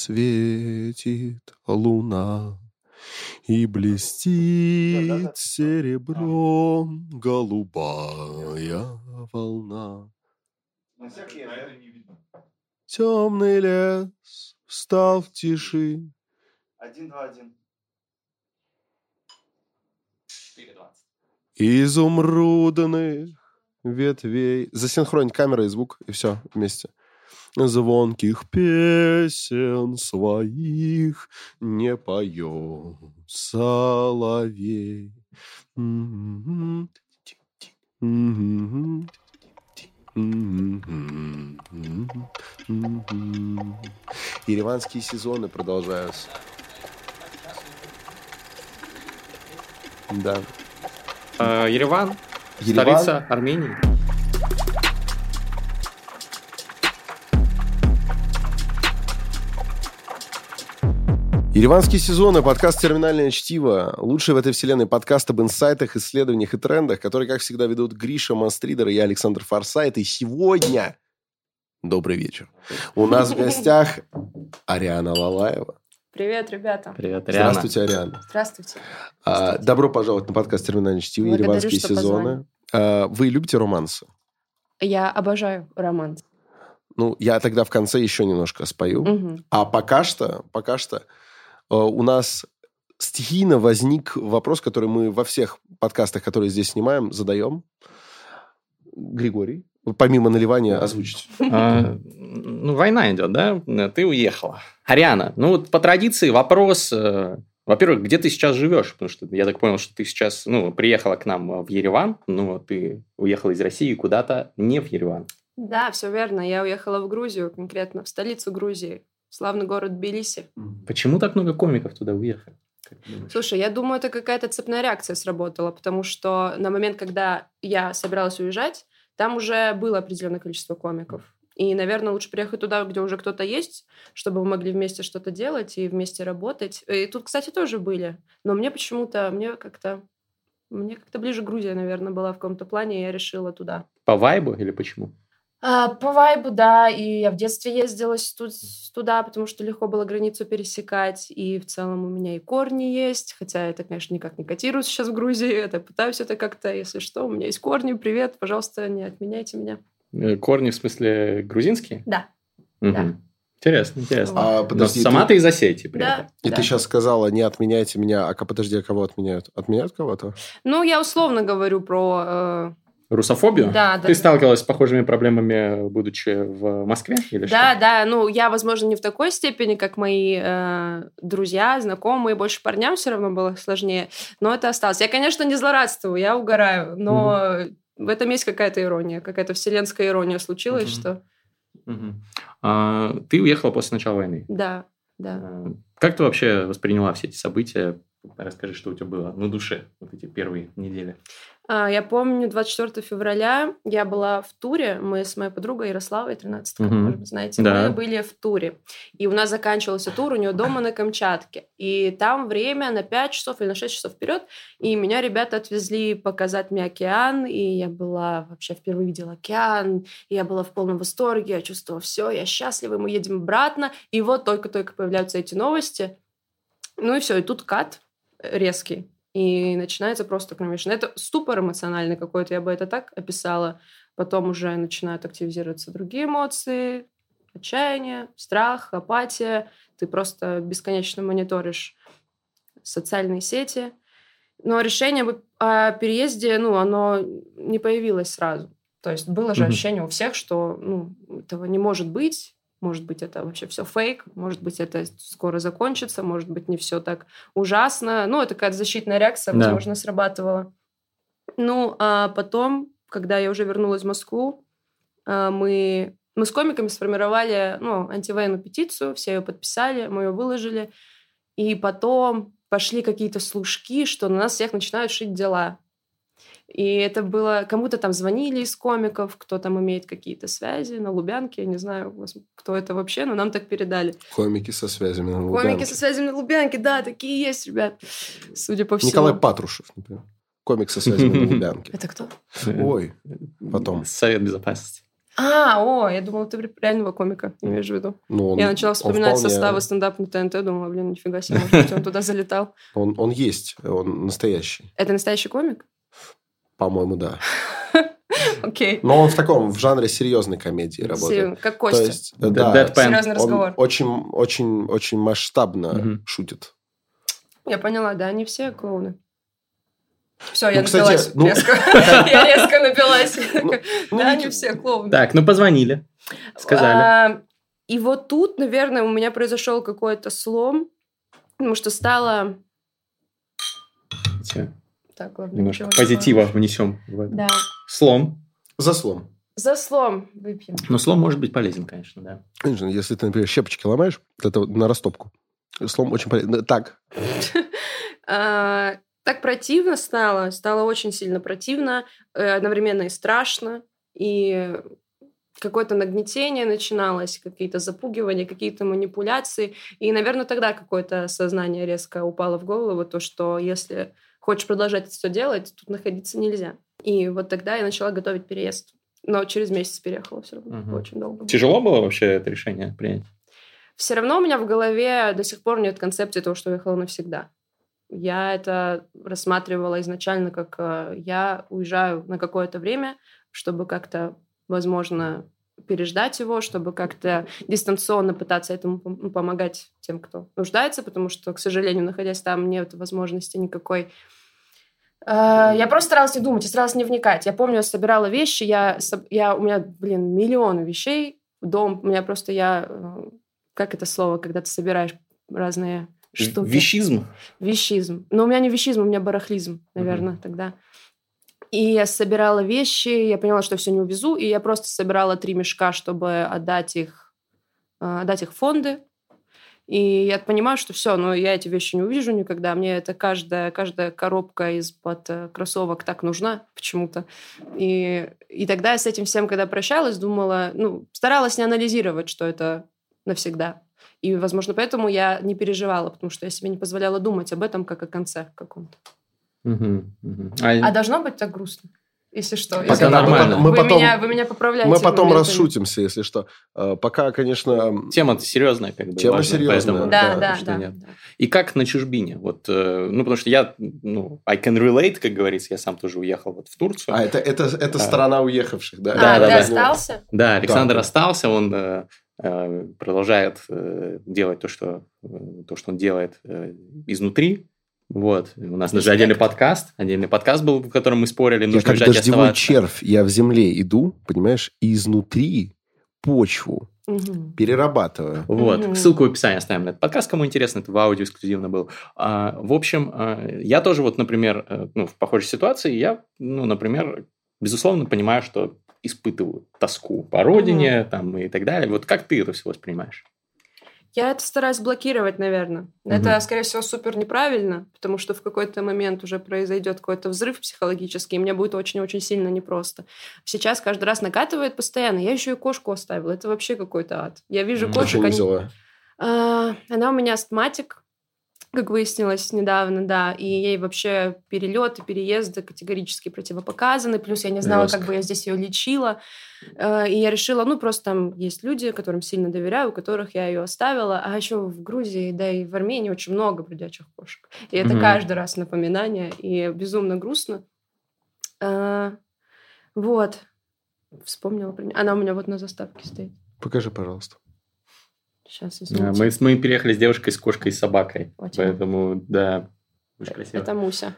светит луна, И блестит серебром голубая волна. Темный лес встал в тиши. Один, два, один. Изумрудных ветвей. Засинхронить камера и звук, и все вместе. Звонких песен своих не поет соловей. Ереванские сезоны продолжаются. Да. А, Ереван, Ереван? столица Армении. Ереванские сезоны, подкаст «Терминальное чтиво». Лучший в этой вселенной подкаст об инсайтах, исследованиях и трендах, которые, как всегда, ведут Гриша Мастридер и я, Александр Форсайт. И сегодня... Добрый вечер. У нас в гостях Ариана Лалаева. Привет, ребята. Привет, Ариана. Здравствуйте, Ариана. Здравствуйте. А, добро пожаловать на подкаст «Терминальное чтиво. Ереванские сезоны. А, вы любите романсы? Я обожаю роман. Ну, я тогда в конце еще немножко спою. Мгм. А пока что, пока что у нас стихийно возник вопрос, который мы во всех подкастах, которые здесь снимаем, задаем. Григорий, помимо наливания, озвучить. А, ну, война идет, да? Ты уехала. Ариана, ну вот по традиции вопрос... э, Во-первых, где ты сейчас живешь? Потому что я так понял, что ты сейчас ну, приехала к нам в Ереван, но ты уехала из России куда-то не в Ереван. Да, все верно. Я уехала в Грузию, конкретно в столицу Грузии, славный город Тбилиси. Почему так много комиков туда уехали? Слушай, я думаю, это какая-то цепная реакция сработала, потому что на момент, когда я собиралась уезжать, там уже было определенное количество комиков. И, наверное, лучше приехать туда, где уже кто-то есть, чтобы мы могли вместе что-то делать и вместе работать. И тут, кстати, тоже были. Но мне почему-то, мне как-то, мне как-то ближе Грузия, наверное, была в каком-то плане, и я решила туда. По вайбу или почему? А, по вайбу, да, и я в детстве ездила с ту- с туда, потому что легко было границу пересекать, и в целом у меня и корни есть, хотя это, конечно, никак не котируется сейчас в Грузии, это пытаюсь это как-то, если что, у меня есть корни, привет, пожалуйста, не отменяйте меня. Э, Корни в смысле грузинские? Да, Мгм. Да. Интересно, интересно. А, Но подожди, сама ты- ты из Осетии при да. этом. И да. ты сейчас сказала, не отменяйте меня, а подожди, а кого отменяют? Отменяют кого-то? Ну, я условно говорю про... э, Русофобию? Да, да. Ты сталкивалась с похожими проблемами, будучи в Москве? Или Да, что? да, ну, я, возможно, не в такой степени, как мои э, друзья, знакомые, больше парням все равно было сложнее, но это осталось. Я, конечно, не злорадствую, я угораю, но в этом есть какая-то ирония, какая-то вселенская ирония случилась, Мгм. что Мгм. А, ты уехала после начала войны. да, да. А, Как ты вообще восприняла все эти события? Расскажи, что у тебя было на душе вот эти первые недели. А, Я помню, 24 февраля я была в туре. Мы с моей подругой Ярославой, 13 как Мгм. может быть, знаете, Да. мы были в туре. И у нас заканчивался тур у нее дома на Камчатке. И там время на 5 часов или на 6 часов вперед. И меня ребята отвезли показать мне океан. И я была вообще впервые видела океан. И я была в полном восторге. Я чувствовала, все, я счастлива, мы едем обратно. И вот только-только появляются эти новости. Ну и все, и тут кат резкий. И начинается просто кромешно. Это ступор эмоциональный какой-то, я бы это так описала. Потом уже начинают активизироваться другие эмоции. Отчаяние, страх, апатия. Ты просто бесконечно мониторишь социальные сети. Но решение о переезде, ну, оно не появилось сразу. То есть было же ощущение у всех, что ну, этого не может быть. Может быть, это вообще все фейк, может быть, это скоро закончится, может быть, не все так ужасно. Ну, это какая-то защитная реакция, Да. возможно, срабатывала. Ну, а потом, когда я уже вернулась в Москву, а, мы, мы с комиками сформировали ну, антивоенную петицию, все ее подписали, мы ее выложили. И потом пошли какие-то служки, что на нас всех начинают шить дела. И это было... Кому-то там звонили из комиков, кто там имеет какие-то связи на Лубянке, я не знаю, кто это вообще, но нам так передали. Комики со связями на Комики Лубянке. со связями на Лубянке, да, такие есть, ребят, судя по всему. Николай Патрушев, например. Комик со связями на Лубянке. Это кто? Ой, потом. Совет безопасности. А, о, я думала, ты реального комика имеешь в виду. Ну, он- я начала вспоминать вполне- составы стендап на ТНТ, думала, блин, нифига себе, может быть, он туда залетал. Он, он есть, он настоящий. Это настоящий комик? По-моему, да. Окей. Но он в таком, в жанре серьезной комедии работает. Как То Костя. есть, э, да. Серьезный разговор. очень, очень, очень масштабно шутит. Я поняла, да, они все клоуны. Все, я Ну, кстати, напилась ну- резко. Я резко напилась. Ну, ну, Да, они все клоуны. Так, ну позвонили. Сказали. А, И вот тут, наверное, у меня произошел какой-то слом, потому что стало... Так, ладно, Немножко позитива внесем в это. Да. Слом. За слом. За слом выпьем. Но слом может быть полезен, конечно, да. Конечно, если ты, например, щепочки ломаешь, это на растопку, слом очень полезно. Так, А, Так противно стало, стало очень сильно противно, э, одновременно и страшно, и какое-то нагнетение начиналось, какие-то запугивания, какие-то манипуляции. И, наверное, тогда какое-то сознание резко упало в голову, то, что если хочешь продолжать это все делать, тут находиться нельзя. И вот тогда я начала готовить переезд. Но через месяц переехала все равно. Мгм. Очень долго. Тяжело было вообще это решение принять? все равно у меня в голове до сих пор нет концепции того, что уехала навсегда. Я это рассматривала изначально как э, я уезжаю на какое-то время, чтобы как-то, возможно, переждать его, чтобы как-то дистанционно пытаться этому ну, помогать тем, кто нуждается, потому что, к сожалению, находясь там, нет возможности никакой. Э, Я просто старалась не думать, я старалась не вникать. Я помню, я собирала вещи, я, я, у меня, блин, миллион вещей, дом, у меня просто я... э, Как это слово, когда ты собираешь разные штуки? Вещизм? Вещизм. Но у меня не вещизм, у меня барахлизм, наверное, тогда. И я собирала вещи, я поняла, что все не увезу, и я просто собирала три мешка, чтобы отдать их, э, отдать их фонды. И я понимаю, что все, но я эти вещи не увижу никогда. Мне это каждая, каждая коробка из-под э, кроссовок так нужна почему-то. И, и тогда я с этим всем, когда прощалась, думала, ну, старалась не анализировать, что это навсегда. И, возможно, поэтому я не переживала, потому что я себе не позволяла думать об этом как о конце каком-то. Мгм, мгм. А А должно быть так грустно? Если что. Пока если- нормально. Мы вы, потом, меня, вы меня поправляете. мы потом расшутимся, если что. Э, Пока, конечно, Тема-то серьезная, как бы. Тема важно, серьезная, поэтому- Да, Да, да, да. нет. да. И как на чужбине? Вот, э, ну, потому что я, ну, I can relate, как говорится, я сам тоже уехал вот в Турцию. а это, это, это Да. страна уехавших, да? А, Да, ты да, да. остался? Да, Александр Да. остался, он э, э, продолжает делать то, что, то, что он делает изнутри. Вот. У нас даже отдельный подкаст. Отдельный подкаст был, в котором мы спорили, Я нужно как уезжать и дождевой оставаться. червь, я в земле иду, понимаешь, и изнутри почву Мгм. перерабатываю. Вот. Мгм. Ссылку в описании оставим на этот подкаст, кому интересно. Это в аудио эксклюзивно был. А, в общем, а, я тоже вот, например, э, ну, в похожей ситуации, я, ну, например, безусловно понимаю, что испытываю тоску по родине там, и так далее. Вот как ты это все воспринимаешь? Я это стараюсь блокировать, наверное. Мгм. Это, скорее всего, супер неправильно, потому что в какой-то момент уже произойдет какой-то взрыв психологический, и мне будет очень-очень сильно непросто. Сейчас каждый раз накатывает постоянно. Я еще и кошку оставила. Это вообще какой-то ад. Я вижу кошек, не они- взяла? А, Она у меня астматик, как выяснилось недавно, да, и ей вообще перелеты, переезды категорически противопоказаны, плюс я не знала, Жестко. как бы я здесь ее лечила, Э, и я решила, ну, просто там есть люди, которым сильно доверяю, у которых я ее оставила, а еще в Грузии, да и в Армении очень много бродячих кошек. И это Мгм. каждый раз напоминание, и безумно грустно. А, Вот. Вспомнила про. Она у меня вот на заставке стоит. Покажи, пожалуйста. Сейчас, извините. Мы, мы переехали с девушкой, с кошкой и с собакой. Очень. Поэтому, да, очень красиво. Это Муся.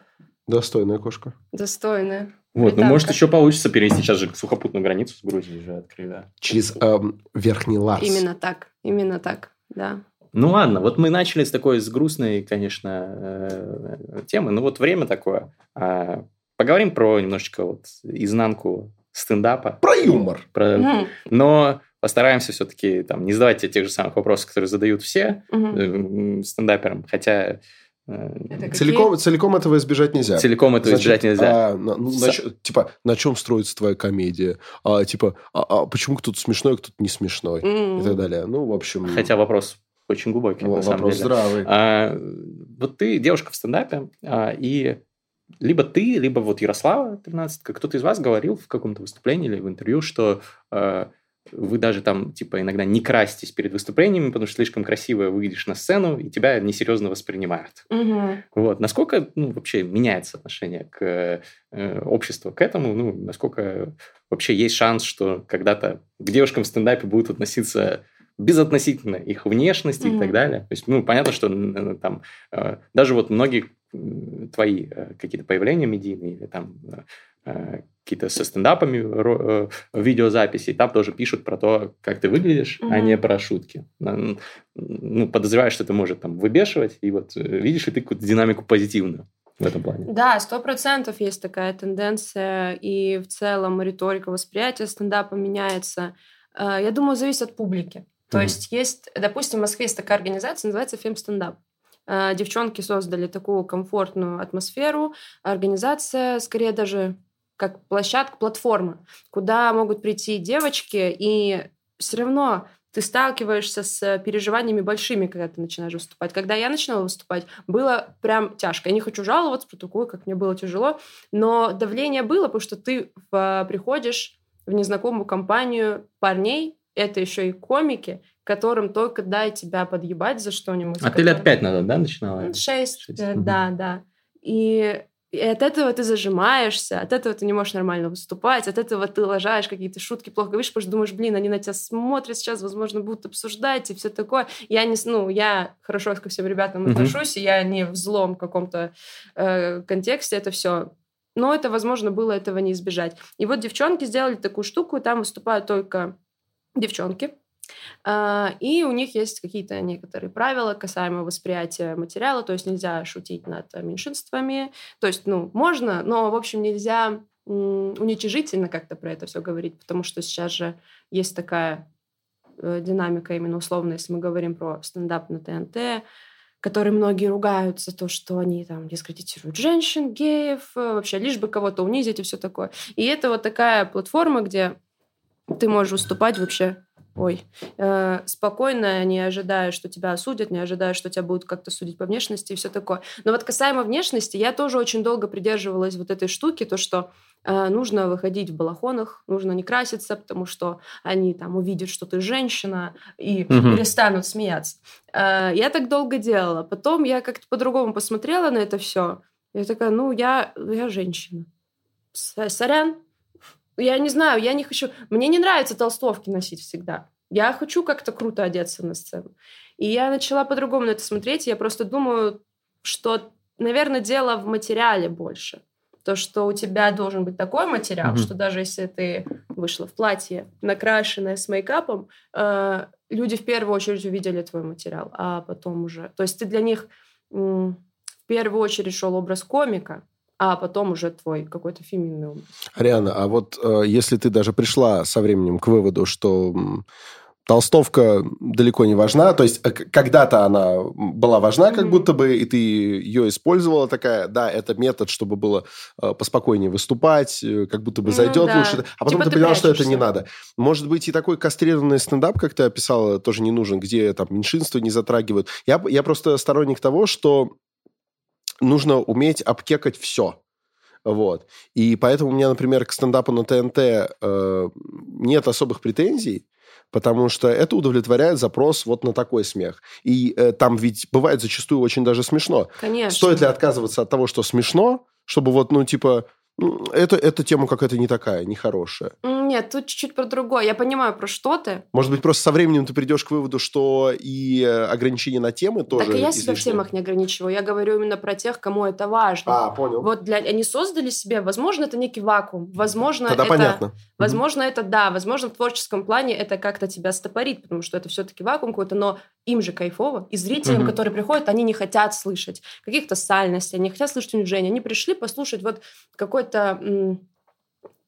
Достойная кошка. Достойная. Вот, ну, Британка. может, еще получится перенести сейчас же сухопутную границу с Грузией же открыли, да. Через эм, Верхний Ларс. Именно так. Именно так. Да. Ну ладно, вот мы начали с такой, с грустной, конечно, э, темы. Ну вот время такое. А, Поговорим про немножечко вот изнанку стендапа. Про юмор. Про- Мгм. Но постараемся все-таки там не задавать тебе тех же самых вопросов, которые задают все э, стендаперам. Хотя э, Это какие? Целиком, целиком этого избежать нельзя. целиком этого Значит, избежать нельзя. а, на- ну, Са- на типа, на чем строится твоя комедия? А, типа, а, а почему кто-то смешной, а кто-то не смешной? М. И так далее. Ну, в общем, Хотя вопрос очень глубокий, в- на самом вопрос деле. здравый. А, вот ты девушка в стендапе, а, и либо ты, либо вот Ярослава 13, как кто-то из вас говорил в каком-то выступлении или в интервью, что э, вы даже там, типа, иногда не краситесь перед выступлениями, потому что слишком красиво выглядишь на сцену, и тебя несерьезно воспринимают. Угу. Вот. Насколько ну, вообще меняется отношение к э, обществу к этому? Ну, насколько вообще есть шанс, что когда-то к девушкам в стендапе будут относиться безотносительно их внешности mm-hmm. и так далее. То есть, ну, понятно, что там э, даже вот многие твои э, какие-то появления медийные или там э, какие-то со стендапами видеозаписи, там тоже пишут про то, как ты выглядишь, mm-hmm. а не про шутки. Ну, подозреваешь, что это может там выбешивать, и вот видишь ли ты какую-то динамику позитивную в этом плане. Да, сто процентов есть такая тенденция, и в целом риторика восприятия стендапа меняется. Я думаю, зависит от публики. То mm-hmm. есть есть, допустим, в Москве есть такая организация, называется Фем Стендап. А, девчонки создали такую комфортную атмосферу. Организация, скорее даже как площадка, платформа, куда могут прийти девочки, и все равно ты сталкиваешься с переживаниями большими, когда ты начинаешь выступать. Когда я начинала выступать, было прям тяжко. Я не хочу жаловаться про такое, как мне было тяжело, но давление было, потому что ты приходишь в незнакомую компанию парней, это еще и комики, которым только дай тебя подъебать за что-нибудь. А ты лет пять назад, да, начинала? Шесть, Шесть. Э, да, да. И, и от этого ты зажимаешься, от этого ты не можешь нормально выступать, от этого ты лажаешь какие-то шутки, плохо говоришь, потому что думаешь, блин, они на тебя смотрят сейчас, возможно, будут обсуждать и все такое. Я не, ну, я хорошо ко всем ребятам отношусь, и я не в злом каком-то э, контексте это все но это, возможно, было этого не избежать. И вот девчонки сделали такую штуку, там выступают только девчонки. А, и у них есть какие-то некоторые правила касаемо восприятия материала, то есть нельзя шутить над меньшинствами, то есть, ну, можно, но, в общем, нельзя уничижительно как-то про это все говорить, потому что сейчас же есть такая э, динамика именно условно, если мы говорим про стендап на ТНТ, которые многие ругаются, то, что они там дискредитируют женщин, геев, э, вообще лишь бы кого-то унизить и все такое. И это вот такая платформа, где ты можешь выступать вообще ой, э, спокойно, не ожидая, что тебя осудят, не ожидая, что тебя будут как-то судить по внешности и все такое. Но вот касаемо внешности, я тоже очень долго придерживалась вот этой штуки, то, что э, нужно выходить в балахонах, нужно не краситься, потому что они там увидят, что ты женщина, и угу. перестанут смеяться. Э, я так долго делала. Потом я как-то по-другому посмотрела на это все. Я такая, ну, я, я женщина. Сорян, я не знаю, я не хочу... Мне не нравится толстовки носить всегда. Я хочу как-то круто одеться на сцену. И я начала по-другому на это смотреть. Я просто думаю, что, наверное, дело в материале больше. То, что у тебя должен быть такой материал, mm-hmm. что даже если ты вышла в платье, накрашенное с мейкапом, э, люди в первую очередь увидели твой материал, а потом уже... То есть ты для них в первую очередь шел образ комика, а потом уже твой какой-то феминный образ. Ариана, а вот э, если ты даже пришла со временем к выводу, что толстовка далеко не важна. То есть, э, когда-то она была важна, как будто бы, и ты ее использовала такая, да, это метод, чтобы было э, поспокойнее выступать, как будто бы зайдет ну, да. лучше. А потом типа ты, ты поняла, что это не надо. Может быть, и такой кастрированный стендап, как ты описала, тоже не нужен, где там меньшинство не затрагивают. Я, я просто сторонник того, что нужно уметь обкекать все. Вот. И поэтому у меня, например, к стендапу на ТНТ э, нет особых претензий, потому что это удовлетворяет запрос вот на такой смех. И э, там ведь бывает зачастую очень даже смешно. Конечно. Стоит ли отказываться от того, что смешно, чтобы вот, ну, типа, это, эта тема какая-то не такая, нехорошая. Нет, тут чуть-чуть про другое. Я понимаю, про что ты. Может быть, просто со временем ты придешь к выводу, что и э, ограничения на темы тоже Так и я себя в темах не ограничиваю. Я говорю именно про тех, кому это важно. А, понял. Вот для... они создали себе, возможно, это некий вакуум. Возможно, Тогда это... понятно. Возможно, это да. Возможно, в творческом плане это как-то тебя стопорит, потому что это все-таки вакуум какой-то, но им же кайфово. И зрителям, mm-hmm. которые приходят, они не хотят слышать каких-то сальностей, они не хотят слышать унижения. Они пришли послушать вот какой-то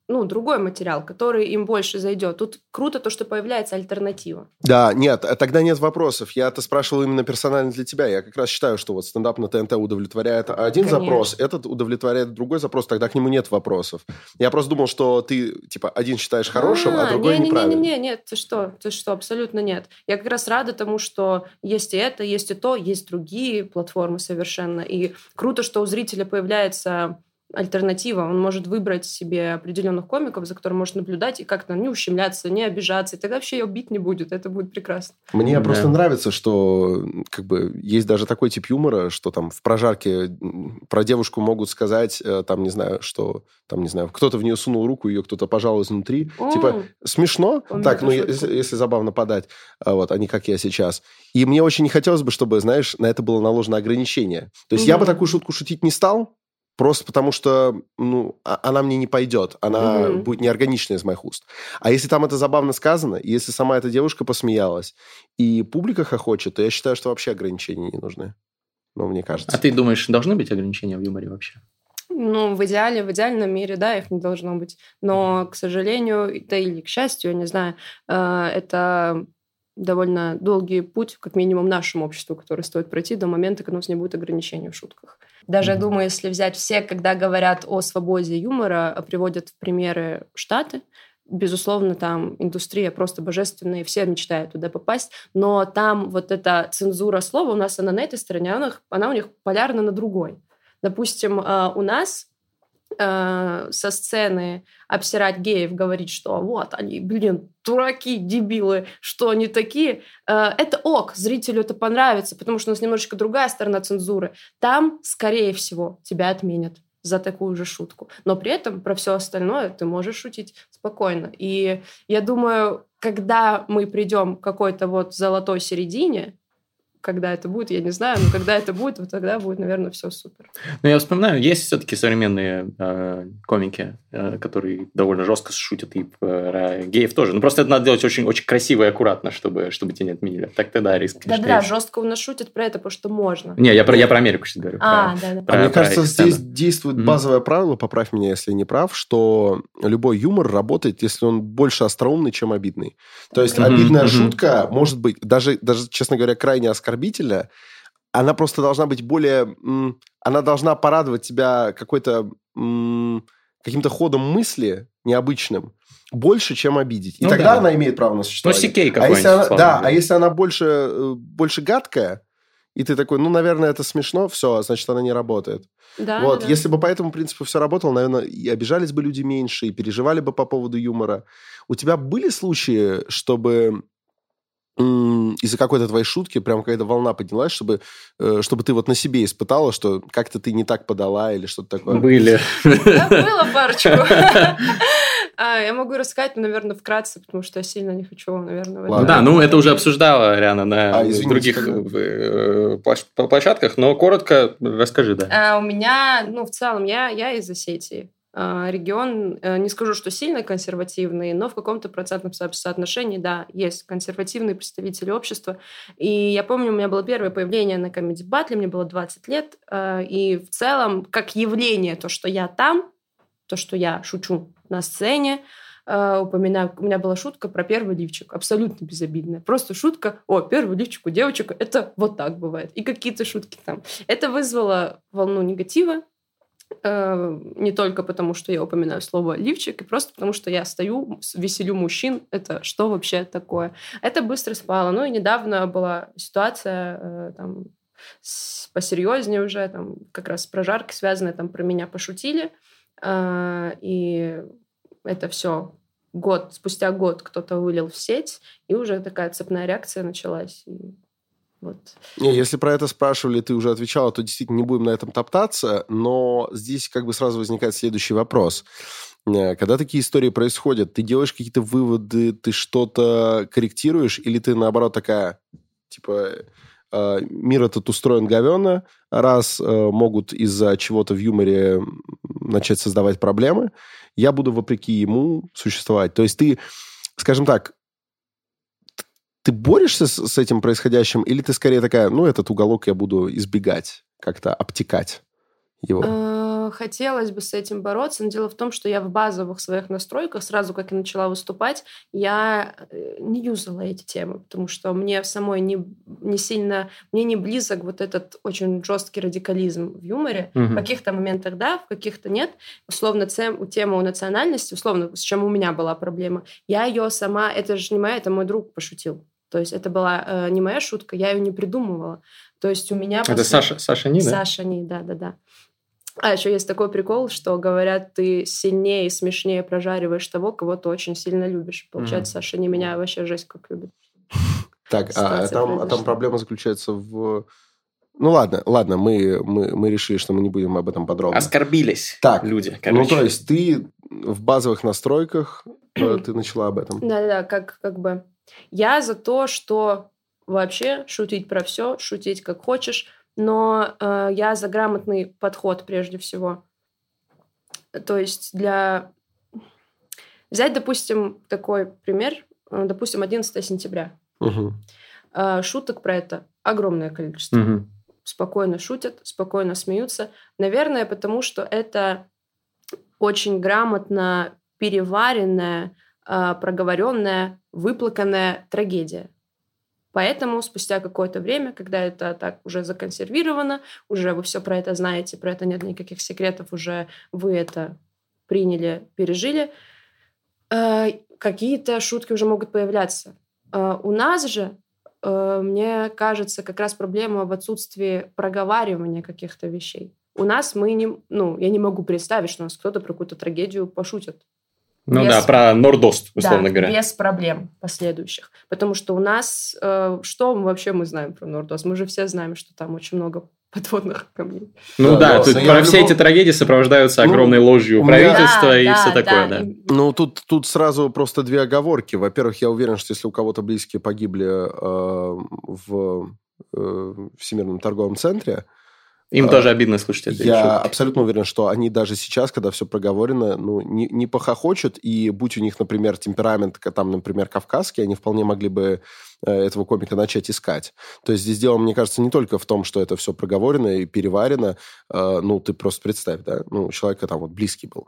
ну, другой материал, который им больше зайдет. Тут круто то, что появляется альтернатива. Да, нет, э, тогда нет вопросов. Я-то спрашивал именно персонально для тебя. Я как раз считаю, что вот стендап на ТНТ удовлетворяет один Конечно. запрос, этот удовлетворяет другой запрос, тогда к нему нет вопросов. Я просто думал, что ты, типа, один считаешь хорошим, а, а другой не, неправильным. Не-не-не, нет, ты что, ты что, абсолютно нет. Я как раз рада тому, что есть и это, есть и то, есть другие платформы совершенно. И круто, что у зрителя появляется альтернатива. Он может выбрать себе определенных комиков, за которым может наблюдать и как-то не ущемляться, не обижаться. И тогда вообще ее бить не будет. Это будет прекрасно. Мне Да. просто нравится, что как бы есть даже такой тип юмора, что там в прожарке про девушку могут сказать, э, там, не знаю, что, там, не знаю, кто-то в нее сунул руку, ее кто-то пожал изнутри. Типа, М, смешно, Помню так, ну, если, если забавно подать, а вот, а не как я сейчас. И мне очень не хотелось бы, чтобы, знаешь, на это было наложено ограничение. То есть я бы такую шутку шутить не стал, просто потому что, ну, а- она мне не пойдет, она Мгм. будет неорганичная из моих уст. А если там это забавно сказано, и если сама эта девушка посмеялась, и публика хохочет, то я считаю, что вообще ограничения не нужны. Ну, мне кажется. А ты думаешь, должны быть ограничения в юморе вообще? Ну, в идеале, в идеальном мире, да, их не должно быть. Но, к сожалению, да или к счастью, я не знаю, э, это довольно долгий путь, как минимум нашему обществу, который стоит пройти до момента, когда у нас не будет ограничений в шутках. Даже, я думаю, если взять все, когда говорят о свободе юмора, а приводят в примеры Штаты, безусловно, там индустрия просто божественная, и все мечтают туда попасть, но там вот эта цензура слова, у нас она на этой стороне, а у них- она у них полярна на другой. Допустим, э, у нас э, со сцены обсирать геев, говорить, что вот они, блин, дураки, дебилы, что они такие, э, это ок, зрителю это понравится, потому что у нас немножечко другая сторона цензуры. Там, скорее всего, тебя отменят за такую же шутку. Но при этом про все остальное ты можешь шутить спокойно. И я думаю, когда мы придем к какой-то вот золотой середине, когда это будет, я не знаю, но когда это будет, вот тогда будет, наверное, все супер. Ну, я вспоминаю, есть все-таки современные э, комики, э, которые довольно жестко шутят и про геев тоже. Ну, просто это надо делать очень, очень красиво и аккуратно, чтобы, чтобы тебя не отменили. Так тогда риск, Да-да, жестко у нас шутят про это, потому что можно. Не, я про, я про Америку сейчас говорю. А, про- да-да. А про- мне про кажется, их сцену. здесь действует базовое правило, поправь меня, если не прав, что любой юмор работает, если он больше остроумный, чем обидный. То есть Мгм, обидная мгм. шутка может быть, даже, даже, честно говоря, крайне оскорбительная, она просто должна быть более... Она должна порадовать тебя какой-то... каким-то ходом мысли необычным больше, чем обидеть. И Ну тогда да. она имеет право на Ну, существование. Сикей А если она, да, а если она больше, э, больше гадкая, и ты такой, ну, наверное, это смешно, все, значит, она не работает. Да, вот, да. если бы по этому принципу все работало, наверное, и обижались бы люди меньше, и переживали бы по поводу юмора. У тебя были случаи, чтобы из-за какой-то твоей шутки прям какая-то волна поднялась, чтобы, э, чтобы ты вот на себе испытала, что как-то ты не так подала или что-то такое? Были. Да, было парочку. А, Я могу рассказать, но, наверное, вкратце, потому что я сильно не хочу, наверное, в этом- Ладно. Да, ну это уже обсуждала Риана на А, извините, других э, площ- площадках, но коротко расскажи, да. А, У меня, ну, в целом, я, я из Осетии. А, Регион, э, не скажу, что сильно консервативный, но в каком-то процентном со- соотношении, да, есть консервативные представители общества. И я помню, у меня было первое появление на Comedy Battle, мне было 20 лет, а, и в целом, как явление, то, что я там, то, что я шучу на сцене, э, упоминаю, у меня была шутка про первый лифчик, абсолютно безобидная. Просто шутка, о, первый лифчик у девочек, это вот так бывает. И какие-то шутки там. Это вызвало волну негатива, не только потому, что я упоминаю слово лифчик, и просто потому, что я стою, веселю мужчин. Это что вообще такое? Это быстро спало. Ну и недавно была ситуация э, там, посерьезнее уже, там, как раз с прожаркой связанная, там про меня пошутили. А, и это все год, спустя год кто-то вылил в сеть, и уже такая цепная реакция началась. Вот. Не, если про это спрашивали, ты уже отвечала, то действительно не будем на этом топтаться, но здесь как бы сразу возникает следующий вопрос. Э, Когда такие истории происходят, ты делаешь какие-то выводы, ты что-то корректируешь, или ты наоборот такая, типа, э, мир этот устроен говенно, раз э, могут из-за чего-то в юморе начать создавать проблемы, я буду вопреки ему существовать. То есть ты, скажем так, ты борешься с, с этим происходящим, или ты скорее такая, ну, этот уголок я буду избегать, как-то обтекать его? Э, Хотелось бы с этим бороться, но дело в том, что я в базовых своих настройках, сразу как я начала выступать, я э, не юзала эти темы, потому что мне самой не, не сильно, мне не близок вот этот очень жесткий радикализм в юморе. В Мгм. каких-то моментах да, в каких-то нет. Условно, цем, тема о национальности, условно, с чем у меня была проблема, я ее сама, это же не моя, это мой друг пошутил. То есть это была э, не моя шутка, я ее не придумывала. То есть у меня... Это после- Саша, Саша Ни, да? Саша Ни, да-да-да. А еще есть такой прикол, что говорят, ты сильнее и смешнее прожариваешь того, кого ты очень сильно любишь. Получается, Саша не меня вообще жесть как любит. Так, а, там, а там проблема заключается в... Ну ладно, ладно, мы, мы, мы решили, что мы не будем об этом подробно. Оскорбились Так, люди. Ну, Короче. то есть ты в базовых настройках, э, ты начала об этом. Да-да-да, как, как бы... Я за то, что вообще шутить про все, шутить как хочешь, но э, я за грамотный подход прежде всего. То есть для... Взять, допустим, такой пример, э, допустим, 11 сентября. Э, Шуток про это огромное количество. Мгм. спокойно шутят, спокойно смеются. Наверное, потому что это очень грамотно переваренная, проговоренная, выплаканная трагедия. Поэтому спустя какое-то время, когда это так уже законсервировано, уже вы все про это знаете, про это нет никаких секретов, уже вы это приняли, пережили, э, какие-то шутки уже могут появляться. Э, У нас же мне кажется, как раз проблема в отсутствии проговаривания каких-то вещей. У нас мы не... Ну, я не могу представить, что у нас кто-то про какую-то трагедию пошутит. Ну Без- да, про Нордост, условно да, говоря. без проблем последующих. Потому что у нас... э, что мы вообще мы знаем про Нордос? Мы же все знаем, что там очень много подводных камней. Ну Да, да, тут про все любом- эти трагедии сопровождаются Ну, огромной ложью меня- правительства Да, и да, все да, такое, да. и- Ну, тут, тут сразу просто две оговорки. Во-первых, я уверен, что если у кого-то близкие погибли э, в э, Всемирном торговом центре, Им А, тоже обидно слышать это. я абсолютно уверен, что они даже сейчас, когда все проговорено, ну, не, не похохочут, и будь у них, например, темперамент, там, например, кавказский, они вполне могли бы э, этого комика начать искать. То есть здесь дело, мне кажется, не только в том, что это все проговорено и переварено. Э, ну, ты просто представь, да, ну, у человека там вот близкий был.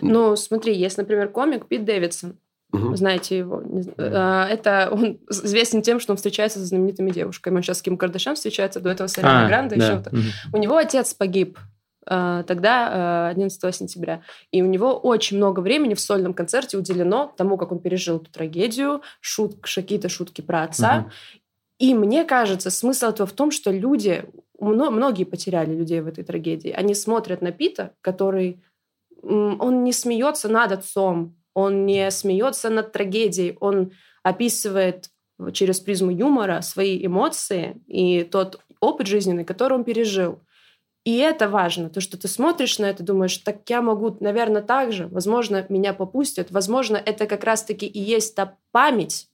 Ну, смотри, есть, например, комик Пит Дэвидсон. Вы знаете его. Э, Это он известен тем, что он встречается со знаменитыми девушками. Он сейчас с Ким Кардашьян встречается, до этого с Арианой А, Гранде. да. еще. Мгм. У него отец погиб э, тогда, э, 11 сентября. И у него очень много времени в сольном концерте уделено тому, как он пережил эту трагедию, шут, какие-то шутки про отца. Мгм. И мне кажется, смысл этого в том, что люди, мно- многие потеряли людей в этой трагедии. Они смотрят на Пита, который, он не смеется над отцом, он не смеется над трагедией, он описывает через призму юмора свои эмоции и тот опыт жизненный, который он пережил. И это важно, то, что ты смотришь на это, думаешь, так я могу, наверное, так же, возможно, меня попустят, возможно, это как раз-таки и есть та память,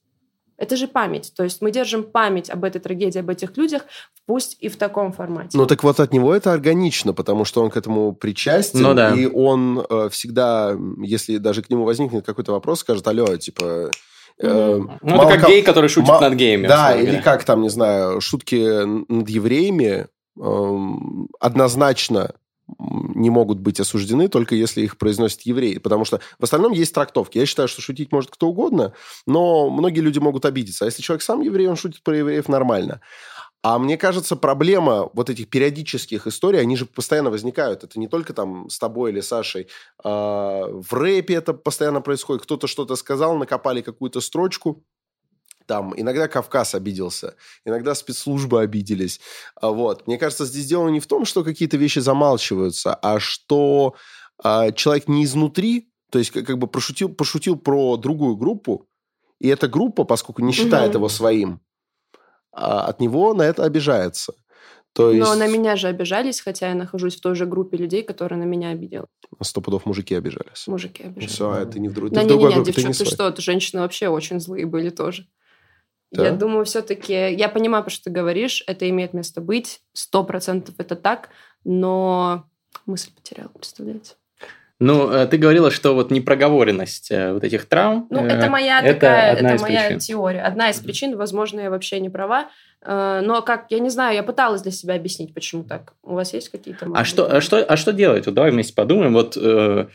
это же память, то есть мы держим память об этой трагедии, об этих людях, пусть и в таком формате. Ну так вот от него это органично, потому что он к этому причастен, Ну да. и он э, всегда, если даже к нему возникнет какой-то вопрос, скажет, алло, типа... э. Ну, это как гей, который шутит ма- над геями. Да, или говоря. как там, не знаю, шутки над евреями эм, однозначно не могут быть осуждены, только если их произносит еврей. Потому что в остальном есть трактовки. Я считаю, что шутить может кто угодно, но многие люди могут обидеться. А если человек сам еврей, он шутит про евреев нормально. А мне кажется, проблема вот этих периодических историй, они же постоянно возникают. Это не только там с тобой или Сашей. А, в рэпе это постоянно происходит. Кто-то что-то сказал, накопали какую-то строчку. Там иногда Кавказ обиделся, иногда спецслужбы обиделись. А Вот. Мне кажется, здесь дело не в том, что какие-то вещи замалчиваются, а что а, человек не изнутри, то есть как, бы пошутил, пошутил про другую группу, и эта группа, поскольку не считает Мгм. его своим, а, от него на это обижается. То есть Но на меня же обижались, хотя я нахожусь в той же группе людей, которые на меня обидели. сто пудов мужики обижались. Мужики обижались. Все, это не в, друг... Да ты в не, не, другой не, группе, ты девчонки, не ты что, женщины вообще очень злые были тоже. Да? Я думаю, все-таки, я понимаю, про что ты говоришь, это имеет место быть, сто процентов это так, но мысль потеряла, представляете? Ну, э, ты говорила, что вот непроговоренность э, вот этих травм... Ну, э, это моя это такая, одна это из моя причин. теория. Одна из причин, возможно, я вообще не права. Но как, я не знаю, я пыталась для себя объяснить, почему так. У вас есть какие-то... А что, а, что, а что делать? Вот давай вместе подумаем. Вот э,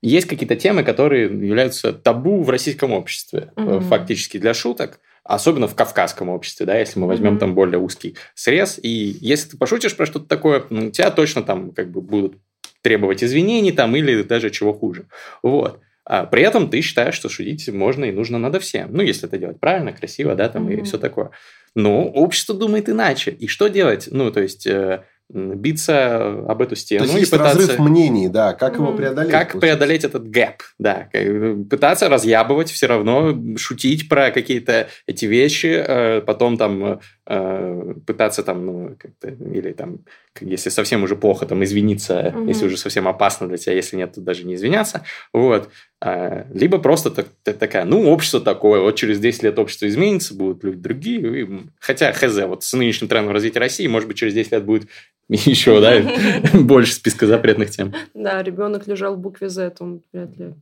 есть какие-то темы, которые являются табу в российском обществе, Мгм. фактически для шуток, особенно в кавказском обществе, да, если мы возьмем там более узкий срез. И если ты пошутишь про что-то такое, ну, тебя точно там как бы будут требовать извинений там или даже чего хуже. Вот. А при этом ты считаешь, что шутить можно и нужно надо всем. Ну, если это делать правильно, красиво, да, там и Мгм. все такое. Но общество думает иначе. И что делать? Ну, то есть, э, биться об эту стену То есть и есть пытаться... разрыв мнений, да. Как его преодолеть? Как получается? преодолеть этот гэп, да. как- Пытаться разъябывать все равно, шутить про какие-то эти вещи, э, потом там э, пытаться там, ну, как-то, или там, если совсем уже плохо, там, извиниться, Мгм. если уже совсем опасно для тебя, если нет, то даже не извиняться, вот. А, Либо просто так- так- такая, ну, общество такое, вот через 10 лет общество изменится, будут люди другие, и- хотя, хз, вот с нынешним трендом развития России, может быть, через 10 лет будет еще, да, больше списка запретных тем. Да, ребенок лежал в букве Z, он вряд ли...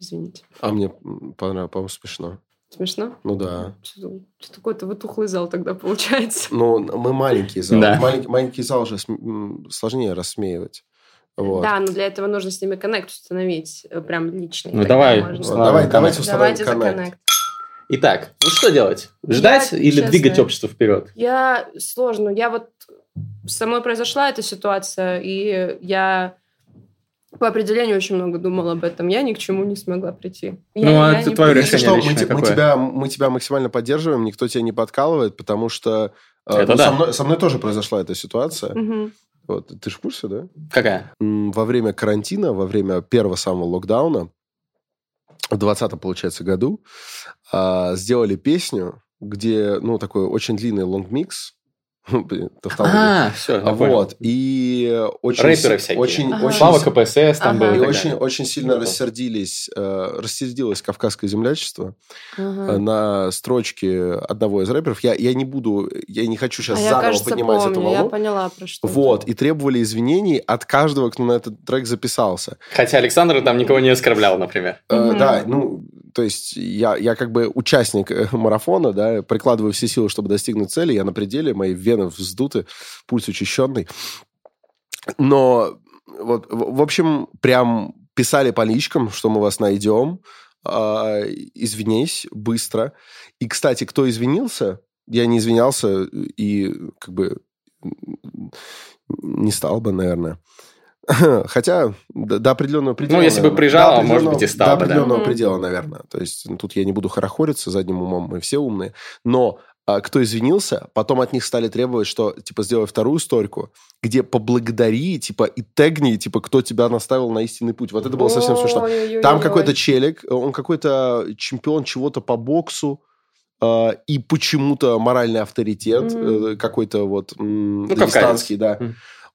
Извините. А мне понравилось, по-моему, смешно. Смешно? Ну да. Что какой-то вытухлый зал тогда получается. Ну, мы маленький зал. Да. Маленький, маленький зал же сложнее рассмеивать. Вот. Да, но для этого нужно с ними коннект установить, э, прям личный. Ну, давай, можно. Давай, давайте установим Давайте коннект. Итак, ну что делать? Ждать Я, или честно, двигать общество вперед? Я сложно. Я вот со мной произошла эта ситуация, и я по определению очень много думала об этом. Я ни к чему не смогла прийти. Я- Ну, а я это не твое. Если решение что, мы, те- мы какое? тебя, мы тебя максимально поддерживаем, никто тебя не подкалывает, потому что э, Это ну, да. со, мной, со мной тоже произошла эта ситуация. Мгм. Вот, ты же в курсе, да? Какая? Во время карантина, во время первого самого локдауна, в 20 получается, году, а, сделали песню, где, ну, такой очень длинный long mix. Блин, тавтология. А, все, Вот. И очень... Рэперы си- всякие. Очень, Ага. очень, Слава КПСС там Ага. был. и очень, очень сильно Ну, рассердились, э, рассердилось кавказское землячество Ага. э, на строчке одного из рэперов. Я, я не буду, я не хочу сейчас А я, заново кажется, поднимать эту помню. Я волну. поняла, про что. Вот, и требовали извинений от каждого, кто на этот трек записался. Хотя Александр там никого не оскорблял, например. Э. Да, ну, то есть я, я как бы участник марафона, да, прикладываю все силы, чтобы достигнуть цели, я на пределе, мои вены вздуты, пульс учащенный. Но вот, в в общем, прям писали по личкам, что мы вас найдем, а, извинись быстро. И, кстати, кто извинился, я не извинялся и как бы не стал бы, наверное. Хотя до, до определенного предела... Ну, если бы наверное. прижало, До может быть, и стал До бы, да. определенного Мгм. предела, наверное. То есть ну, тут я не буду хорохориться задним умом, мы все умные. Но кто извинился, потом от них стали требовать, что, типа, сделай вторую стойку, где поблагодари, типа, и тегни, типа, кто тебя наставил на истинный путь. Вот это было совсем смешно. Там какой-то челик, он какой-то чемпион чего-то по боксу, э, и почему-то моральный авторитет э, какой-то вот Ну, дагестанский, да.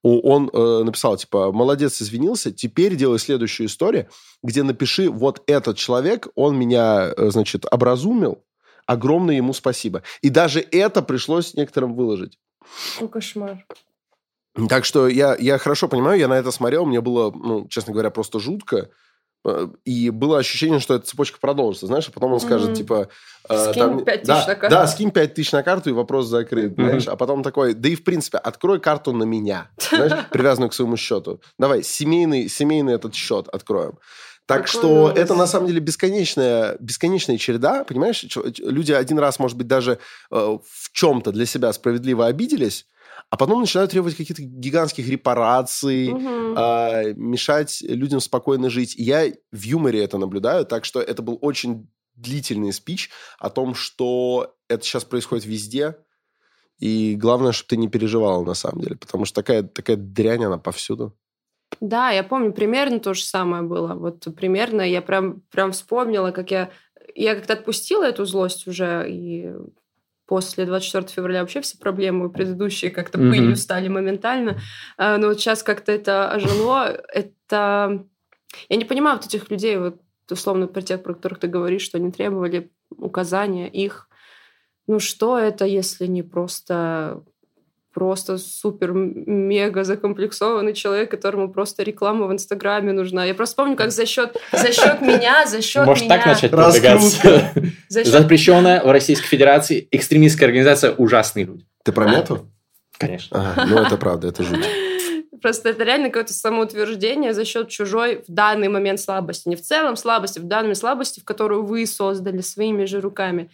О- Он э, написал, типа, молодец, извинился, теперь делай следующую историю, где напиши, вот этот человек, он меня, э, значит, образумил, огромное ему спасибо. И даже это пришлось некоторым выложить. Ну, кошмар. Так что я, я хорошо понимаю, я на это смотрел, мне было, ну, честно говоря, просто жутко. Э, И было ощущение, что эта цепочка продолжится, знаешь, а потом он скажет, Мгм. типа... э, Скинь пять да, тысяч на карту. Да, скинь 5 тысяч на карту, и вопрос закрыт, Мгм. знаешь. А потом такой, да и в принципе, открой карту на меня, знаешь, привязанную к своему счету. Давай, семейный, семейный этот счет откроем. Так что ужас. это на самом деле бесконечная, бесконечная череда, понимаешь? Люди один раз, может быть, даже э, в чем-то для себя справедливо обиделись, а потом начинают требовать каких-то гигантских репараций, Мгм. а, мешать людям спокойно жить. И я в юморе это наблюдаю, так что это был очень длительный спич о том, что это сейчас происходит везде, и главное, чтобы ты не переживал на самом деле, потому что такая, такая дрянь, она повсюду. Да, я помню, примерно то же самое было. Вот примерно я прям, прям вспомнила, как я... Я как-то отпустила эту злость уже, и после 24 февраля вообще все проблемы предыдущие как-то Мгм. пылью стали моментально. А, Но вот сейчас как-то это ожило. Это... Я не понимаю вот этих людей, вот условно про тех, про которых ты говоришь, что они требовали указания их. Ну что это, если не просто просто супер-мега закомплексованный человек, которому просто реклама в Инстаграме нужна. Я просто помню, как за счет за счет меня, за счет Может меня... так начать продвигаться? за счет- Запрещенная в Российской Федерации экстремистская организация «Ужасные люди». Ты про мету? Конечно. Ага, ну это правда, это жуть. Просто это реально какое-то самоутверждение за счет чужой в данный момент слабости. Не в целом слабости, в данной слабости, в которую вы создали своими же руками.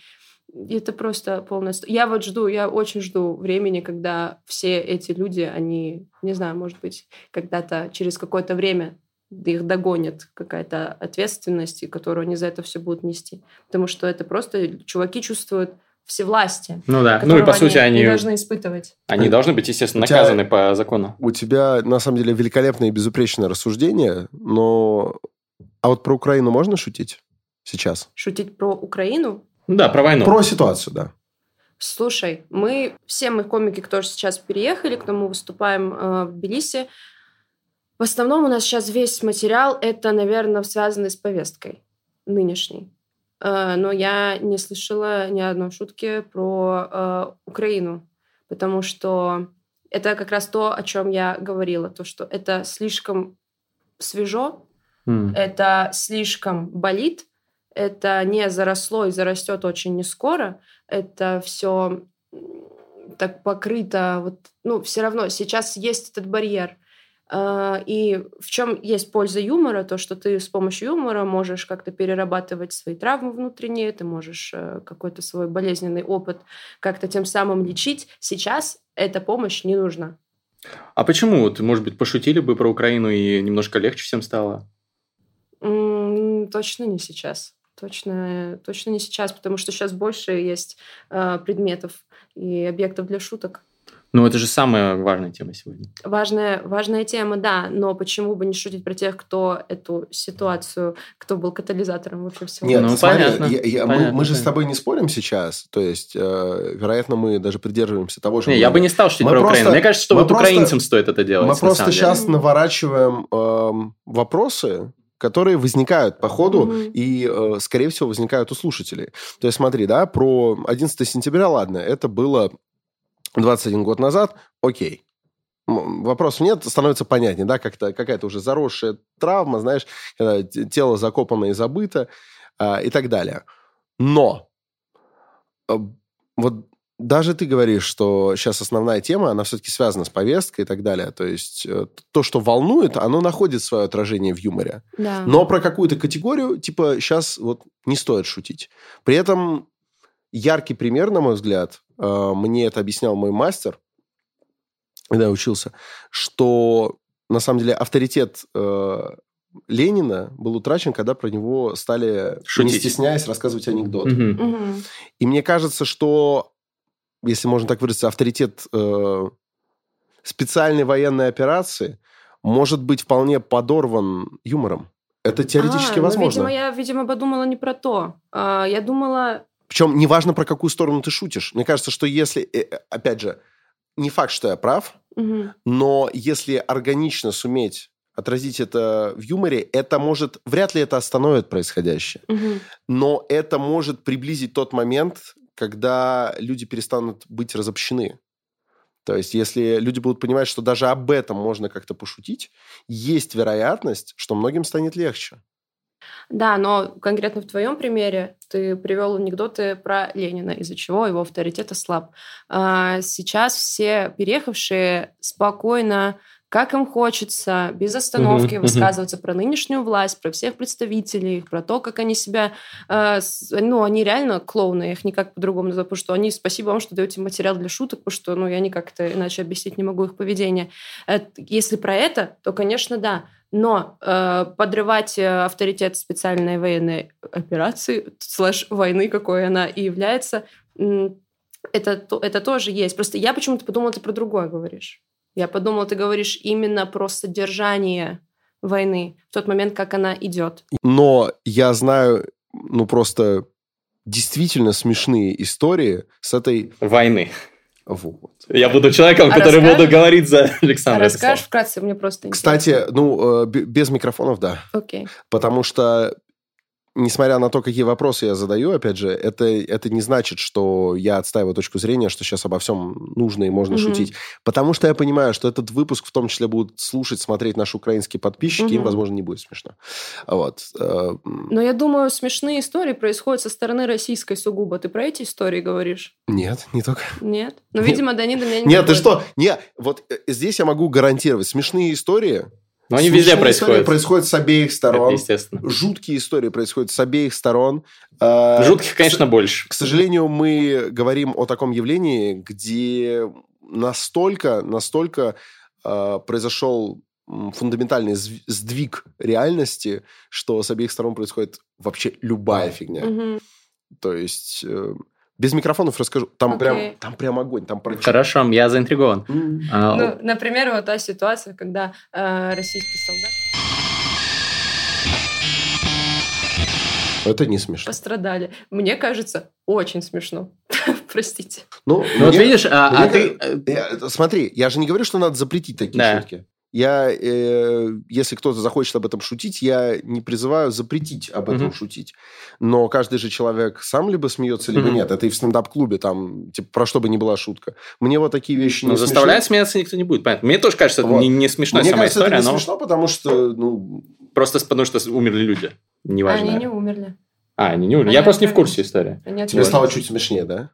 Это просто полная... ст- Я вот жду, я очень жду времени, когда все эти люди, они, не знаю, может быть, когда-то через какое-то время их догонит какая-то ответственность, которую они за это все будут нести. Потому что это просто чуваки чувствуют всевластия. Ну да. Ну и по сути они они, должны испытывать. они должны быть, естественно, У тебя- наказаны по закону. У тебя, на самом деле, великолепное и безупречное рассуждение, но... А вот про Украину можно шутить сейчас? Шутить про Украину? Ну да, про войну. Про ситуацию, да. Слушай, мы, все мы комики, кто же сейчас переехали, кто мы выступаем э, в Тбилиси, в основном у нас сейчас весь материал это, наверное, связанный с повесткой нынешней. Э, но я не слышала ни одной шутки про э, Украину, потому что это как раз то, о чем я говорила, то, что это слишком свежо, М. это слишком болит, это не заросло и зарастет очень не скоро, это все так покрыто, вот, ну, все равно сейчас есть этот барьер. А, И в чем есть польза юмора, то, что ты с помощью юмора можешь как-то перерабатывать свои травмы внутренние, ты можешь э, какой-то свой болезненный опыт как-то тем самым лечить. Сейчас эта помощь не нужна. А почему? Вот, может быть, пошутили бы про Украину и немножко легче всем стало? М, Точно не сейчас. Точно, точно не сейчас, потому что сейчас больше есть э, предметов и объектов для шуток. Ну, это же самая важная тема сегодня. Важная, важная тема, да, но почему бы не шутить про тех, кто эту ситуацию, кто был катализатором вообще всего? Нет, Ну, смотри, понятно. я- я- мы- Понятно, мы, же с тобой не спорим сейчас. То есть, э, вероятно, мы даже придерживаемся того же. Не, я бы не стал шутить Мы про просто- Украину. Мне кажется, что мы вот просто- украинцам стоит это делать. Мы на просто самом деле. сейчас наворачиваем эм, вопросы, которые возникают по ходу Мгм. и, э, скорее всего, возникают у слушателей. То есть, смотри, да, про 11 сентября, ладно, это было 21 год назад, окей. Вопросов нет, становится понятнее, да, как-то какая-то уже заросшая травма, знаешь, тело закопано и забыто а, и так далее. Но э, вот даже ты говоришь, что сейчас основная тема, она все-таки связана с повесткой и так далее. То есть э, то, что волнует, оно находит свое отражение в юморе. Да. Но про какую-то категорию, типа, сейчас вот не стоит шутить. При этом яркий пример, на мой взгляд, э, мне это объяснял мой мастер, когда я учился, что на самом деле авторитет э, Ленина был утрачен, когда про него стали, не Шутить. стесняясь, рассказывать анекдоты. Мгм. Мгм. И мне кажется, что, если можно так выразиться, авторитет э, специальной военной операции может быть вполне подорван юмором. Это теоретически А, ну, возможно. видимо, я, видимо, подумала не про то. А, я думала... Причем неважно, про какую сторону ты шутишь. Мне кажется, что если, э, опять же, не факт, что я прав, Мгм. но если органично суметь отразить это в юморе, это может, вряд ли это остановит происходящее. Мгм. но это может приблизить тот момент, когда люди перестанут быть разобщены. То есть, если люди будут понимать, что даже об этом можно как-то пошутить, есть вероятность, что многим станет легче. Да, но конкретно в твоем примере ты привел анекдоты про Ленина, из-за чего его авторитет ослаб. А, Сейчас все переехавшие спокойно, как им хочется, без остановки мгм. высказываться про нынешнюю власть, про всех представителей, про то, как они себя... э, Ну, они реально клоуны, я их никак по-другому назову, потому что они, спасибо вам, что даете материал для шуток, потому что, ну, я никак это иначе объяснить не могу их поведение. Э, Если про это, то, конечно, да. Но э, подрывать э, авторитет специальной военной операции, слэш войны, какой она и является, это, то- это тоже есть. Просто я почему-то подумала, ты про другое говоришь. Я подумала, ты говоришь именно про содержание войны в тот момент, как она идет. Но я знаю, ну, просто действительно смешные истории с этой... Войны. Вот. Я буду человеком, А который расскажешь? буду говорить за Александра. Расскажешь вкратце, мне просто интересно. Кстати, ну, э, без микрофонов, да. Окей. Потому что, несмотря на то, какие вопросы я задаю, опять же, это, это не значит, что я отстаиваю точку зрения, что сейчас обо всем нужно и можно Мгм. шутить. Потому что я понимаю, что этот выпуск в том числе будут слушать, смотреть наши украинские подписчики, им, Мгм. возможно, не будет смешно. Вот. Э, Но я думаю, смешные истории происходят со стороны российской сугубо. Ты про эти истории говоришь? Нет, не только. Нет? Ну, Нет. видимо, Данил до меня не Нет, ты что? Не, вот э, здесь я могу гарантировать. Смешные истории... Но они везде смешные происходят. происходят с обеих Это сторон. естественно. Жуткие истории происходят с обеих сторон. Э, Жутких, к- конечно, больше. К сожалению, мы говорим о таком явлении, где настолько, настолько э, произошел фундаментальный сдвиг реальности, что с обеих сторон происходит вообще любая фигня. Мгм. То есть э, Без микрофонов расскажу. Там, Окей. прям, там прям огонь, там про... Хорошо, я заинтригован. М. А, Ну, например, вот та ситуация, когда э, российский солдат Это не смешно. пострадали. Мне кажется, очень смешно. Простите. Ну, ну вот мне- видишь, а, а мне ты... ка- Я- смотри, я же не говорю, что надо запретить такие Да. шутки. Я, э, если кто-то захочет об этом шутить, я не призываю запретить об этом Мгм. шутить. Но каждый же человек сам либо смеется, либо Мгм. нет. Это и в стендап-клубе, там, типа, про что бы ни была шутка. Мне вот такие вещи Ну, не заставлять смешны. смеяться никто не будет, понятно. Мне тоже кажется, это Вот. не, не смешная Мне сама кажется, история, это не но смешно, потому что, ну, просто потому что умерли люди. Неважно. Они не умерли. А, они не умерли. Они Я просто не в курсе истории. Тебе стало чуть смешнее, да?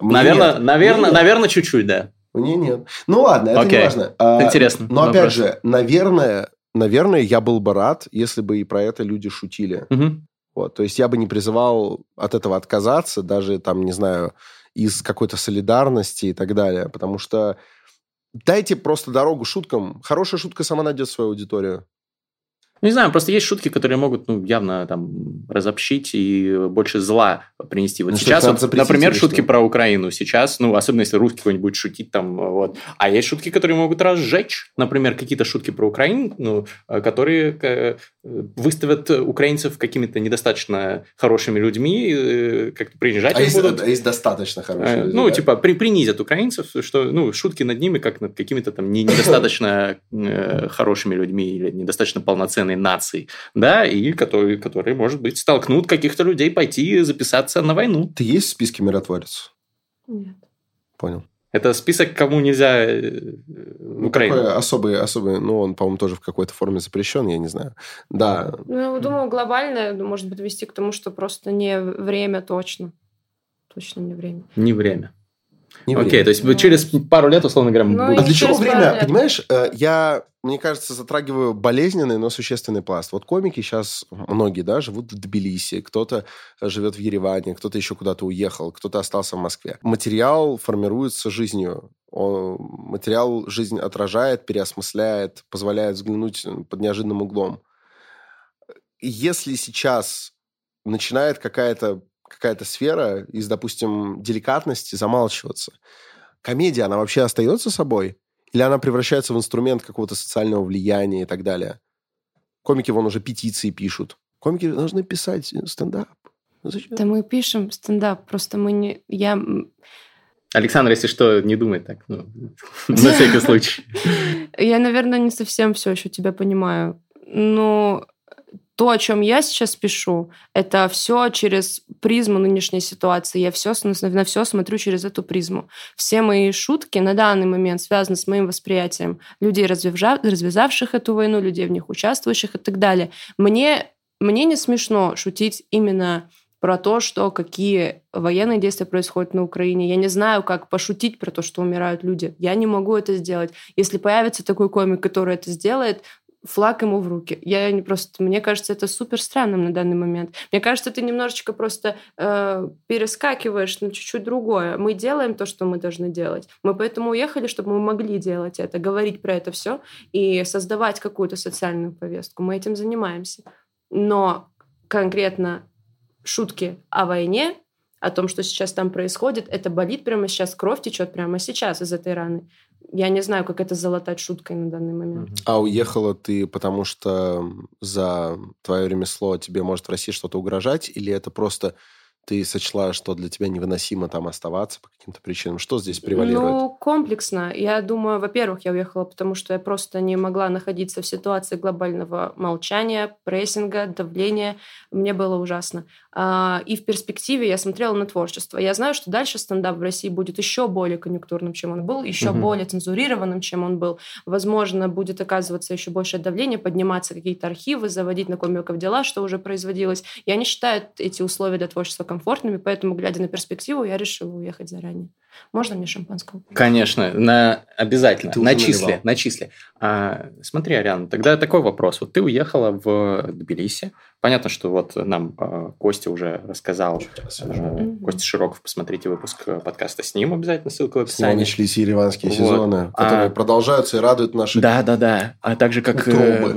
Мне Наверное, нет. наверное, Мне наверное, чуть-чуть, да. Мне нет. Ну ладно, это Окей. не важно. А, Интересно. Но опять вопрос. же, наверное, наверное, я был бы рад, если бы и про это люди шутили. Мгм. Вот, то есть я бы не призывал от этого отказаться, даже там, не знаю, из какой-то солидарности и так далее, потому что дайте просто дорогу шуткам. Хорошая шутка сама найдет свою аудиторию. Не знаю, просто есть шутки, которые могут ну, явно там разобщить и больше зла принести. Вот Ну, сейчас, вот, например, шутки что? про Украину. Сейчас, ну, особенно если русский какой-нибудь будет шутить там, вот. А есть шутки, которые могут разжечь. Например, какие-то шутки про Украину, ну, э, которые э, выставят украинцев какими-то недостаточно хорошими людьми, э, как-то принижать А их есть, будут. а есть достаточно хорошие Э, люди, Ну, да? типа, при, принизят украинцев, что, ну, шутки над ними, как над какими-то там не- недостаточно э, хорошими людьми или недостаточно полноценной нацией, да, и которые, которые, может быть, столкнут каких-то людей пойти записаться на войну. Ты есть в списке миротворец? Нет. Понял. Это список, кому нельзя э, в Ну, Украину. такой особый, особый, ну, он, по-моему, тоже в какой-то форме запрещен, я не знаю. Да, Ну, думаю, глобально может быть вести к тому, что просто не время точно. Точно не время. Не время. Не Окей, время. то есть вы Ну, через пару лет, условно говоря, ну, будете- А для чего время? Понимаешь, э, я, мне кажется, затрагиваю болезненный, но существенный пласт. Вот комики сейчас, многие, да, живут в Тбилиси, кто-то живет в Ереване, кто-то еще куда-то уехал, кто-то остался в Москве. Материал формируется жизнью. Он- материал жизнь отражает, переосмысляет, позволяет взглянуть под неожиданным углом. Если сейчас начинает какая-то какая-то сфера из, допустим, деликатности замалчиваться, комедия, она вообще остается собой? Или она превращается в инструмент какого-то социального влияния и так далее? Комики вон уже петиции пишут. Комики должны писать стендап. Ну, зачем? Да мы пишем стендап, просто мы не... Я... Александр, если что, не думай так. ну, на всякий случай. Я, наверное, не совсем все еще тебя понимаю. Но то, о чем я сейчас пишу, это все через призму нынешней ситуации. Я все, на все смотрю через эту призму. Все мои шутки на данный момент связаны с моим восприятием людей, развяза- развязавших эту войну, людей в них участвующих и так далее. Мне, мне не смешно шутить именно про то, что какие военные действия происходят на Украине. Я не знаю, как пошутить про то, что умирают люди. Я не могу это сделать. Если появится такой комик, который это сделает, флаг ему в руки. Я не просто, мне кажется, это супер странным на данный момент. Мне кажется, ты немножечко просто э, перескакиваешь на чуть-чуть другое. Мы делаем то, что мы должны делать. Мы поэтому уехали, чтобы мы могли делать это, говорить про это все и создавать какую-то социальную повестку. Мы этим занимаемся. Но конкретно шутки о войне, о том, что сейчас там происходит, это болит прямо сейчас, кровь течет прямо сейчас из этой раны. Я не знаю, как это залатать шуткой на данный момент. А уехала ты, потому что за твое ремесло тебе может в России что-то угрожать? Или это просто ты сочла, что для тебя невыносимо там оставаться по каким-то причинам? Что здесь превалирует? Ну, комплексно. Я думаю, во-первых, я уехала, потому что я просто не могла находиться в ситуации глобального молчания, прессинга, давления. Мне было ужасно. А, И в перспективе я смотрела на творчество. Я знаю, что дальше стендап в России будет еще более конъюнктурным, чем он был, еще Мгм. более цензурированным, чем он был. Возможно, будет оказываться еще большее давление, подниматься какие-то архивы, заводить на комиков дела, что уже производилось. Я не считаю эти условия для творчества комфортными, поэтому, глядя на перспективу, я решила уехать заранее. Можно мне шампанского? Конечно, на, обязательно. Ты уже Начисли, наливал. начисли. А, смотри, Ариана, тогда такой вопрос. Вот ты уехала в Тбилиси. Понятно, что вот нам а, Костя уже рассказал. а, Мгм. Костя Широков, посмотрите выпуск э, подкаста с ним, обязательно ссылка в С него описании. начались ереванские Вот. сезоны, которые А- продолжаются и радуют наши... Да, да, да. А также как Утробы.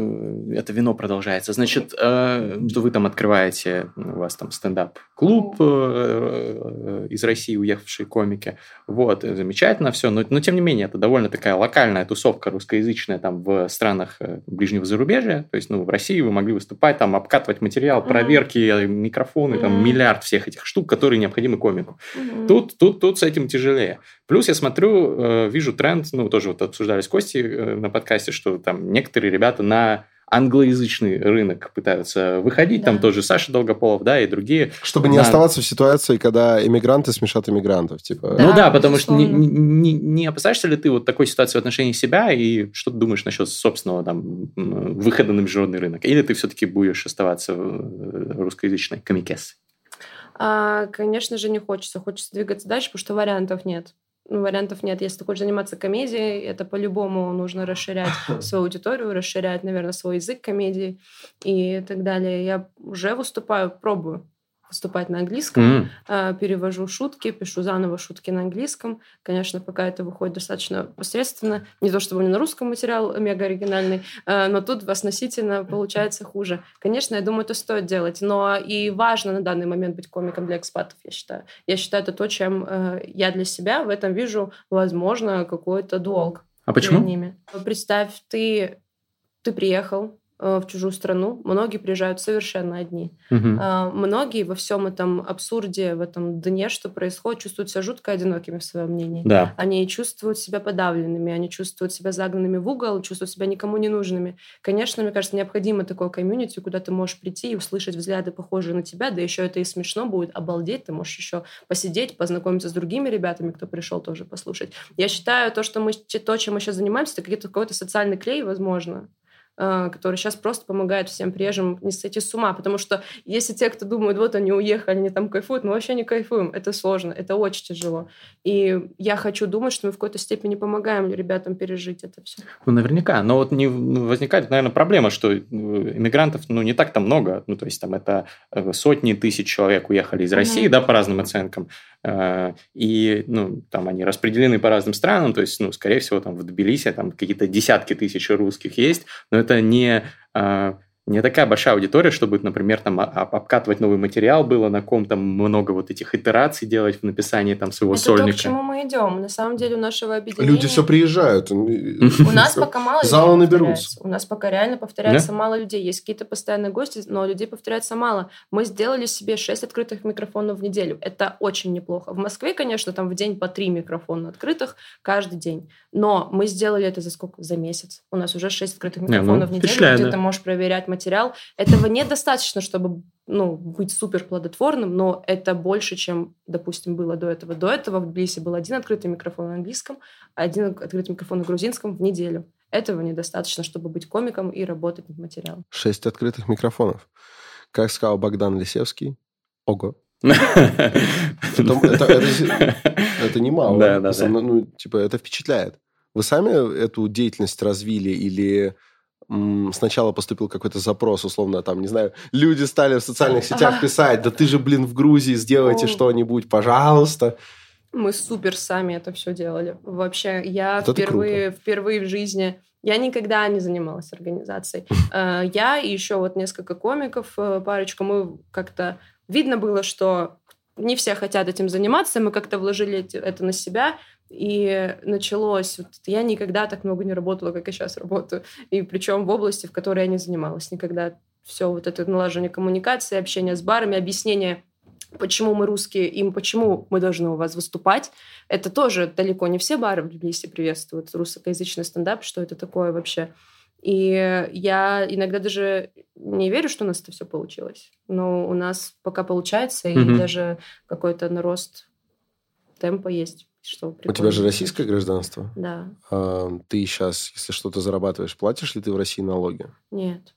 Э, это вино продолжается. Значит, э, что вы там открываете, у вас там стендап-клуб э, э, из России уехавшие комики. Вот, замечательно все. Но, но, тем не менее, это довольно такая локальная тусовка русскоязычная там в странах ближнего зарубежья. То есть, ну, в России вы могли выступать, там, обкатывать материал, проверки, микрофоны, там, миллиард всех этих штук, которые необходимы комику. Тут, тут, тут с этим тяжелее. Плюс я смотрю, вижу тренд, ну, тоже вот обсуждали с Костей на подкасте, что там некоторые ребята на англоязычный рынок пытаются выходить, да. там тоже Саша Долгополов, да, и другие. Чтобы не оставаться в ситуации, когда иммигранты смешат иммигрантов, типа. Да, ну да, потому что не, не, не опасаешься ли ты вот такой ситуации в отношении себя, и что ты думаешь насчет собственного там выхода на международный рынок? Или ты все-таки будешь оставаться русскоязычной комикес? А, конечно же, не хочется. Хочется двигаться дальше, потому что вариантов нет вариантов нет. Если ты хочешь заниматься комедией, это по-любому нужно расширять свою аудиторию, расширять, наверное, свой язык комедии и так далее. Я уже выступаю, пробую выступать на английском, mm. перевожу шутки, пишу заново шутки на английском. Конечно, пока это выходит достаточно посредственно. Не то чтобы у меня на русском материал мега оригинальный, а, но тут относительно получается хуже. Конечно, я думаю, это стоит делать, но и важно на данный момент быть комиком для экспатов, я считаю. Я считаю, это то, чем э, я для себя в этом вижу, возможно, какой-то долг. А почему? Ними. Представь, ты, ты приехал, в чужую страну, многие приезжают совершенно одни. Угу. Многие во всем этом абсурде, в этом дне, что происходит, чувствуют себя жутко одинокими в своем мнении. Да. Они чувствуют себя подавленными, они чувствуют себя загнанными в угол, чувствуют себя никому не нужными. Конечно, мне кажется, необходимо такое комьюнити, куда ты можешь прийти и услышать взгляды, похожие на тебя, да еще это и смешно будет, обалдеть, ты можешь еще посидеть, познакомиться с другими ребятами, кто пришел тоже послушать. Я считаю, то, что мы, то, чем мы сейчас занимаемся, это какой-то социальный клей, возможно, Э, который сейчас просто помогает всем приезжим не сойти с ума. Потому что если те, кто думают, вот они уехали, они там кайфуют, мы вообще не кайфуем. Это сложно, это очень тяжело. И я хочу думать, что мы в какой-то степени помогаем ребятам пережить это все. Ну, наверняка. Но вот не ну, возникает, наверное, проблема, что э, иммигрантов ну, не так-то много. Ну, то есть там это э, сотни тысяч человек уехали из России, mm-hmm. да, по разным оценкам. И, ну, там они распределены по разным странам, то есть, ну, скорее всего, там в Тбилиси там какие-то десятки тысяч русских есть, но это не а, не такая большая аудитория, чтобы, например, там обкатывать новый материал было, на ком там много вот этих итераций делать в написании там своего Это сольника. Это то, к чему мы идем. На самом деле у нашего объединения... Люди все приезжают. У нас пока мало Залы наберутся. У нас пока реально повторяется мало людей. Есть какие-то постоянные гости, но людей повторяется мало. Мы сделали себе 6 открытых микрофонов в неделю. Это очень неплохо. В Москве, конечно, там в день по 3 микрофона открытых каждый день. Но мы сделали это за сколько? За месяц. У нас уже 6 открытых микрофонов ну, в неделю, где ты можешь проверять материал. Этого недостаточно, чтобы ну, быть супер плодотворным, но это больше, чем, допустим, было до этого. До этого в Тбилиси был один открытый микрофон на английском, один открытый микрофон на грузинском в неделю. Этого недостаточно, чтобы быть комиком и работать над материалом. Шесть открытых микрофонов. Как сказал Богдан Лисевский, ого. Это немало. Да, да, да. Ну, типа, это впечатляет. Вы сами эту деятельность развили или сначала поступил какой-то запрос, условно, там, не знаю, люди стали в социальных сетях писать, да ты же, блин, в Грузии, сделайте что-нибудь, пожалуйста. Мы супер сами это все делали. Вообще, я вот впервые, впервые в жизни... Я никогда не занималась организацией. Э, я и еще вот несколько комиков, э, парочку, мы как-то... Видно было, что не все хотят этим заниматься, мы как-то вложили это на себя, и началось, вот, я никогда так много не работала, как я сейчас работаю. И причем в области, в которой я не занималась. Никогда все вот это налаживание коммуникации, общение с барами, объяснение почему мы русские, им почему мы должны у вас выступать. Это тоже далеко не все бары в Тбилиси приветствуют русскоязычный стендап, что это такое вообще. И я иногда даже не верю, что у нас это все получилось. Но у нас пока получается, mm-hmm. и даже какой-то нарост темпа есть. Что У тебя же российское гражданство? Да. А, ты сейчас, если что-то зарабатываешь, платишь ли ты в России налоги? Нет.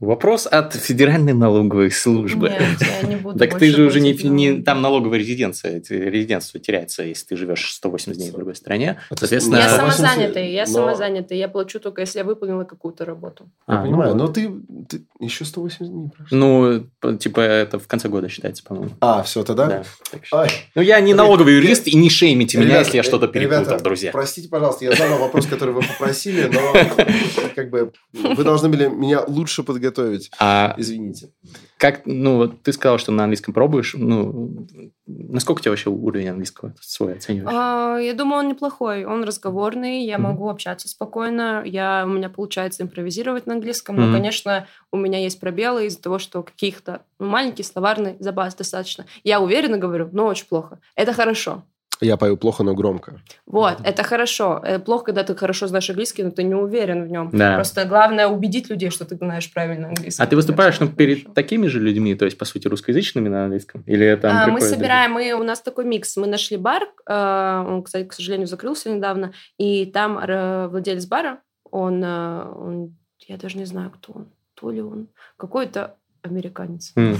Вопрос от Федеральной налоговой службы. Нет, я не буду Так ты же уже не, не там налоговая резиденция, резидентство теряется, если ты живешь 180 дней в другой стране. Соответственно, Я самозанятый, я Но- самозанятый. Я плачу только, если я выполнила какую-то работу. Я А, понимаю, ну, но ты, ты еще 180 дней прошло. ну, типа, это в конце года считается, по-моему. А, все, тогда? Да, Ай, Ну, я не налоговый юрист, и не шеймите меня, если я что-то перепутал, ребята, друзья. Простите, пожалуйста, я задал вопрос, который вы попросили, но как бы вы должны были меня лучше подготовить. А Извините. как, ну, вот ты сказал, что на английском пробуешь, ну, насколько у тебя вообще уровень английского свой оцениваешь? А, я думаю, он неплохой. Он разговорный, я Мгм. могу общаться спокойно. Я, у меня получается импровизировать на английском. Но, Мгм. конечно, у меня есть пробелы из-за того, что каких-то ну, маленький словарный запас достаточно. Я уверенно говорю, но очень плохо. Это хорошо. Я пою плохо, но громко. Вот, это хорошо. Э, Плохо, когда ты хорошо знаешь английский, но ты не уверен в нем. Да. Просто главное убедить людей, что ты знаешь правильно английский. А ты выступаешь, ну, перед хорошо. такими же людьми, то есть, по сути, русскоязычными на английском? Или там А, мы собираем, мы, у нас такой микс. Мы нашли бар, э, он, кстати, к сожалению, закрылся недавно, и там э, владелец бара, он, э, он, я даже не знаю, кто он, то ли он, какой-то американец. М.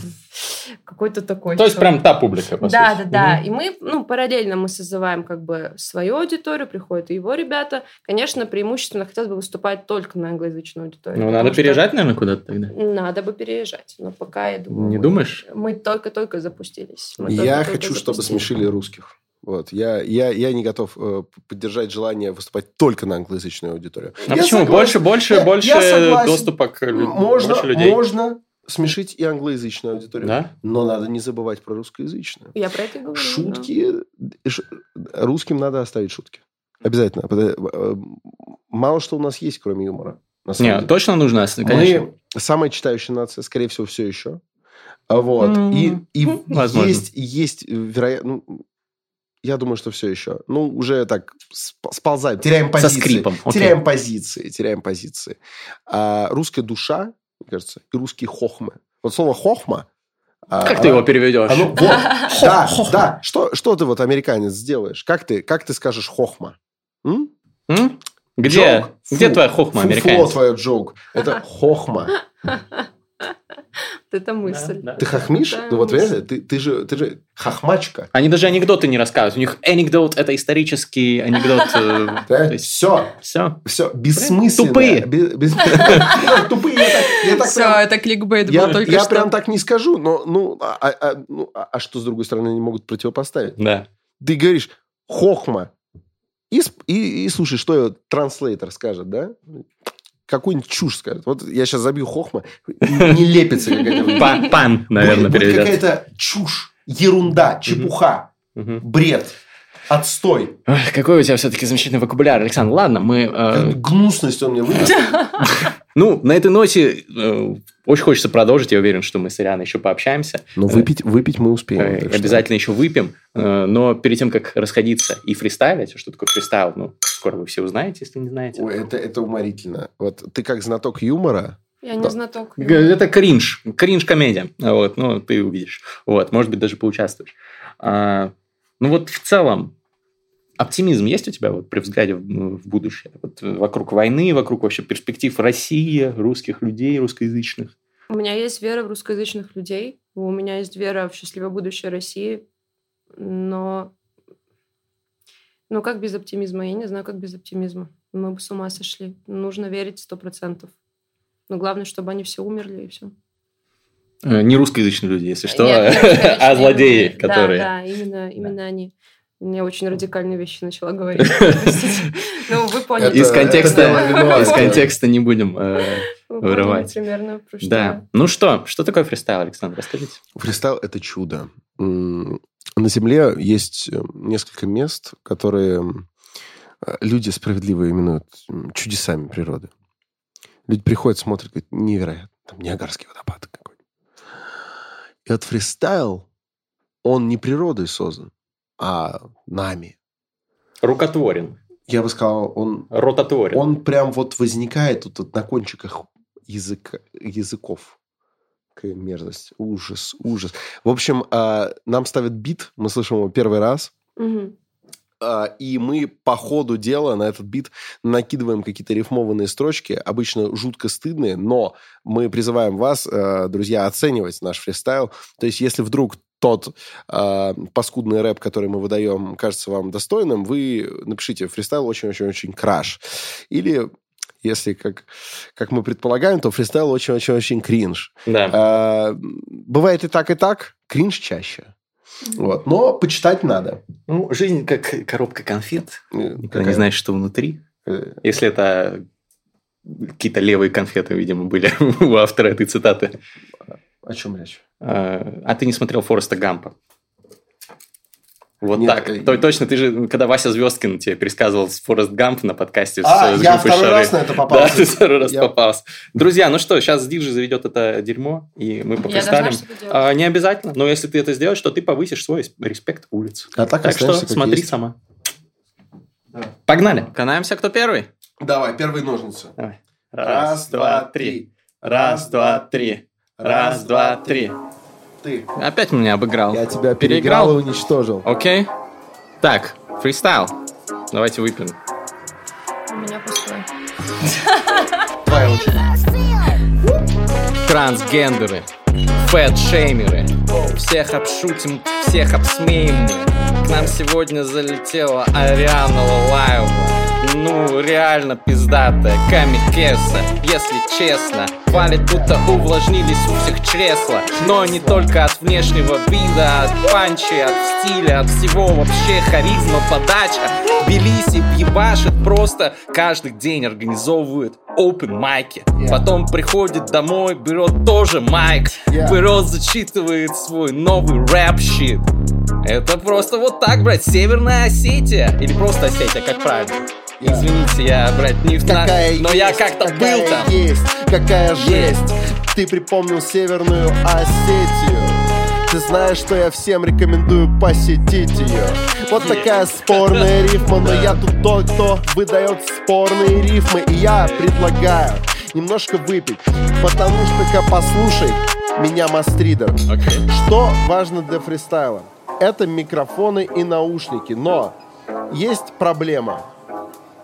Какой-то такой. То есть, прям та публика, по Да, сути. да, да. Мгм. И мы, ну, параллельно мы созываем как бы свою аудиторию, приходят и его ребята. Конечно, преимущественно хотелось бы выступать только на англоязычную аудиторию. Ну, надо переезжать, наверное, куда-то тогда. Надо бы переезжать, но пока, я думаю... Не мы- думаешь? Мы только-только запустились. Мы Я только-только хочу, чтобы запустились. смешили русских. Вот. Я, я, я не готов э, поддержать желание выступать только на англоязычную аудиторию. А Я почему? согласен. Больше, больше, Я- больше я согласен. доступа к лю- Можно, больше людей. можно смешить и англоязычную аудиторию. Да? Но надо не забывать про русскоязычную. Я про это и говорю. Шутки. ш- Русским надо оставить шутки. Обязательно. Э, Мало что у нас есть, кроме юмора. Не, точно нужно, конечно. Мы самая читающая нация, скорее всего, все еще. А Вот. М, И, и возможно. есть, есть вероятно... Ну, я думаю, что все еще. Ну, уже так сп- сползаем. Теряем Со позиции. скрипом. окей. Теряем позиции. Теряем позиции. А русская душа, кажется, и русские хохмы. Вот слово хохма... а, Как ты она- его переведешь? оно- вот, да, да. Что, что ты вот, американец, сделаешь? Как ты, как ты скажешь хохма? М? М? Где, Джок? где Фу. твоя хохма, Фуфло американец? твое джок. Это хохма. Вот Это мысль. Да, да. Ты хохмишь? Да, Ну вот, понимаешь, ты, ты, же, ты же хохмачка. Они даже анекдоты не рассказывают. У них анекдот – это исторический анекдот. Все, Все. все, бессмысленно. Тупые. Ну, Тупые, Все, это кликбейт Я, был только я прям так не скажу, но ну а, а- а- ну, а- что с другой стороны они могут противопоставить? Да. Ты говоришь хохма и, и, и слушай, что транслейтер скажет, да? Какую-нибудь чушь скажет. Вот я сейчас забью хохма, не лепится какая-то. Па- Пан, наверное, Будет- будет какая-то чушь, ерунда, чепуха, бред, отстой. Ой, Какой у тебя все-таки замечательный вокабуляр, Александр. Ладно, мы... э, Гнусность он мне выдаст. Ну, на этой ноте э, очень хочется продолжить. Я уверен, что мы с Ирианой еще пообщаемся. Но выпить, выпить мы успеем. Э, Обязательно еще выпьем. Э, Но перед тем, как расходиться и фристайлить, что такое фристайл, ну, скоро вы все узнаете, если не знаете. Ой, это, это уморительно. Вот ты как знаток юмора, Я не знаток. Это кринж. Кринж-комедия. Вот, ну, ты увидишь. Вот, может быть, даже поучаствуешь. А, ну, вот в целом, оптимизм есть у тебя вот при взгляде в, в будущее? Вот э, вокруг войны, вокруг вообще перспектив России, русских людей, русскоязычных. У меня есть вера в русскоязычных людей, у меня есть вера в счастливое будущее России, но... Ну, как без оптимизма? Я не знаю, как без оптимизма. Мы бы с ума сошли. Нужно верить сто процентов. Но главное, чтобы они все умерли, и все. Э, Не русскоязычные люди, если что, Нет, а злодеи, именно- да, которые... Да, именно, именно они. Я очень радикальные вещи начала говорить. Ну, вы поняли. Из Это- контекста, из контекста не будем э, вырывать. примерно, Да. Ну что, что такое фристайл, Александр, расскажите. Фристайл – это чудо. На Земле есть э, несколько мест, которые э, люди справедливо именуют чудесами природы. Люди приходят, смотрят, говорят, невероятно. Там Ниагарский водопад какой-то. И вот фристайл, он не природой создан, а нами. Рукотворен, Я бы сказал, он, рототворен. он прям вот возникает тут вот на кончиках языка, языков. Какая мерзость. Ужас, ужас. В общем, а, нам ставят бит, мы слышим его первый раз. А, И мы по ходу дела на этот бит накидываем какие-то рифмованные строчки, обычно жутко стыдные, но мы призываем вас, э, друзья, оценивать наш фристайл. То есть, если вдруг тот э, паскудный рэп, который мы выдаем, кажется вам достойным, вы напишите фристайл очень-очень-очень краш. Или если, как, как мы предполагаем, то фристайл очень-очень-очень кринж. Да. А, бывает и так, и так. Кринж чаще. Вот. Но почитать надо. Ну, жизнь как коробка конфет. Э, Никогда не знаешь, что внутри. э, Если это какие-то левые конфеты, видимо, были у автора этой цитаты. О чем речь? А а ты не смотрел Фореста Гампа? Вот Нет, так. э, То, точно, ты же, когда Вася Звездкин тебе пересказывал Форест Гамп на подкасте А, с, с я группой второй Шары. раз на это попался. Да, ты второй раз Я- попался. Друзья, ну что, сейчас Диджи заведет это дерьмо, и мы Я делать. А, не обязательно, но если ты это сделаешь, то ты повысишь свой респект улиц. А так, Так что смотри есть. сама. Погнали. Канаемся, кто первый? Давай, первые ножницы. Давай. Раз, два, три. Раз, два, три. Раз, два, три. Ты. Опять меня обыграл. Я тебя Переиграл? переиграл и уничтожил. Окей. Так, фристайл. Давайте выпьем. У меня пустой. Твоя очередь. Трансгендеры, фэт-шеймеры. Всех обшутим, всех обсмеем мы. К нам сегодня залетела Ариана Лалаева. Ну, реально пиздатая камикеса, если честно. Валит, будто увлажнились у всех чресла. Но не только от внешнего вида, от панчи, от стиля, от всего вообще харизма, подача. Белиси ебашит просто каждый день организовывает open майки. Потом приходит домой, берет тоже майк, Yeah. берет, зачитывает свой новый рэп-щит. Это просто вот так, брать, Северная Осетия. Или просто Осетия, как правильно? Извините, я, брать, не знаю, Какая но я есть, как-то был там. есть, какая жесть. Ты припомнил Северную Осетию. Ты знаешь, что я всем рекомендую посетить ее. Вот такая спорная рифма, но я тут тот, кто выдает спорные рифмы. И я предлагаю немножко выпить, потому что-ка послушай меня, Мастридер. Что важно для фристайла? Это микрофоны и наушники, но есть проблема.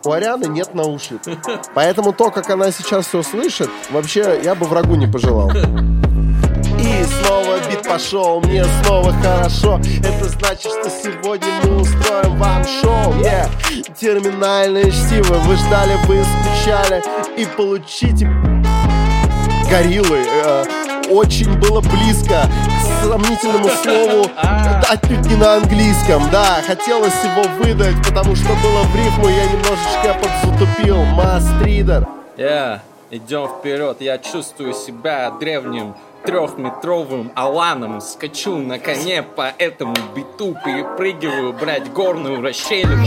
У Арианы нет наушников. Поэтому то, как она сейчас все слышит, вообще я бы врагу не пожелал. И снова бит пошел, мне снова хорошо Это значит, что сегодня мы устроим вам шоу yeah. Терминальное чтиво, вы ждали, вы скучали И получите гориллы э, Очень было близко к сомнительному слову Отнюдь не на английском, да Хотелось его выдать, потому что было в рифму Я немножечко подзатупил. Мастридер Я, идем вперед, я чувствую себя древним трехметровым аланом Скачу на коне по этому биту Перепрыгиваю, брать горную расщелину.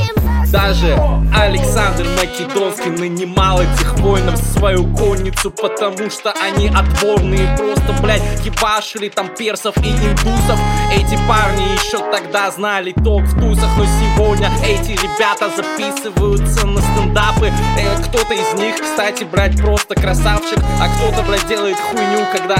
Даже Александр Македонский нанимал этих воинов в свою конницу Потому что они отборные Просто, блядь, ебашили там персов и индусов. Эти парни еще тогда знали толк в тусах Но сегодня эти ребята записываются на стендапы. Э, Кто-то из них, кстати, брать просто красавчик А кто-то, блядь, делает хуйню, когда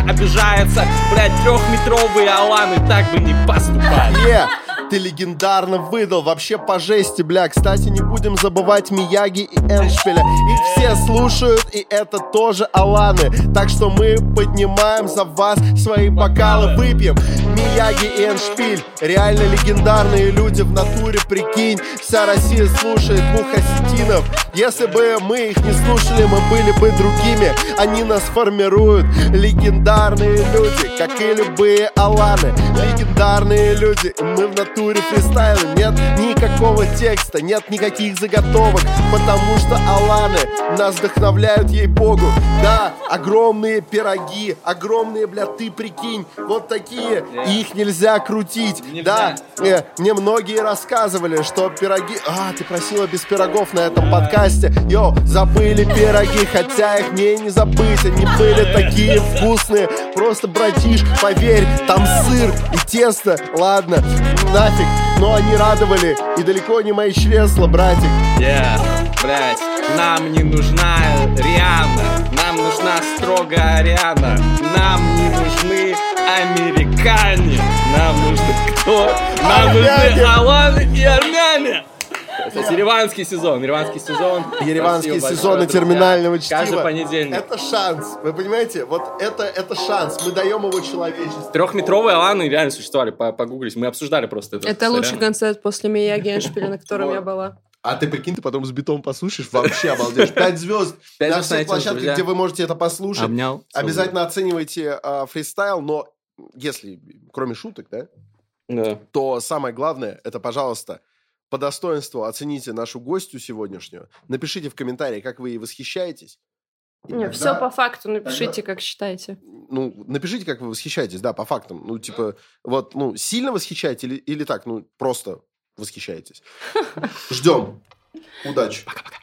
обижается Блядь, трехметровые аланы так бы не поступали ты легендарно выдал, вообще по жести, бля. Кстати, не будем забывать Мияги и Эншпиля. Их все слушают, и это тоже Аланы. Так что мы поднимаем за вас свои бокалы Выпьем. Мияги и Эншпиль. Реально легендарные люди в натуре, прикинь. Вся Россия слушает двух осетинов. Если бы мы их не слушали, мы были бы другими. Они нас формируют. Легендарные люди, как и любые Аланы. Легендарные люди, и мы в натуре фристайлы Нет. Никакого текста, нет никаких заготовок Потому что Аланы нас вдохновляют ей-богу. Да, огромные пироги, огромные, бля, ты прикинь Вот такие, и их нельзя крутить. Да, э, мне многие рассказывали, что пироги... А, ты просила без пирогов на этом подкасте. Йоу, забыли пироги, хотя их мне не забыть. Они были такие вкусные. Просто, братиш, поверь, там сыр и тесто. Ладно, нафиг, но они радовали И далеко не мои чресла, братик Yeah, блядь, нам не нужна Риана, нам нужна строго Ариана, нам не нужны американе, нам нужны кто? Нам Армяне. нужны аланы и армяне. Ереванский сезон, ереванский сезон. Ереванские Спасибо сезоны большое, друзья. терминального чтива. Каждый понедельник. Это шанс. Вы понимаете? Вот это, это шанс. Мы даем его человечеству. Трехметровые Аланы реально существовали, по- погуглить. Мы обсуждали просто это. Это лучший концерт после Мия Геншпиля, на котором я была. А ты прикинь, ты потом с битом послушаешь, вообще обалдеешь. Пять звезд. На всех площадках, где вы можете это послушать. Обнял. Обязательно оценивайте а, фристайл, но если, кроме шуток, да, Да. то самое главное, это, пожалуйста, по достоинству оцените нашу гостью сегодняшнюю. Напишите в комментарии, как вы ей восхищаетесь. И Не, тогда- все по факту напишите, как считаете. Ну, напишите, как вы восхищаетесь, да, по фактам. Ну, типа, вот, ну, сильно восхищаетесь или, или так, ну, просто восхищаетесь. Ждем. Удачи. Пока-пока.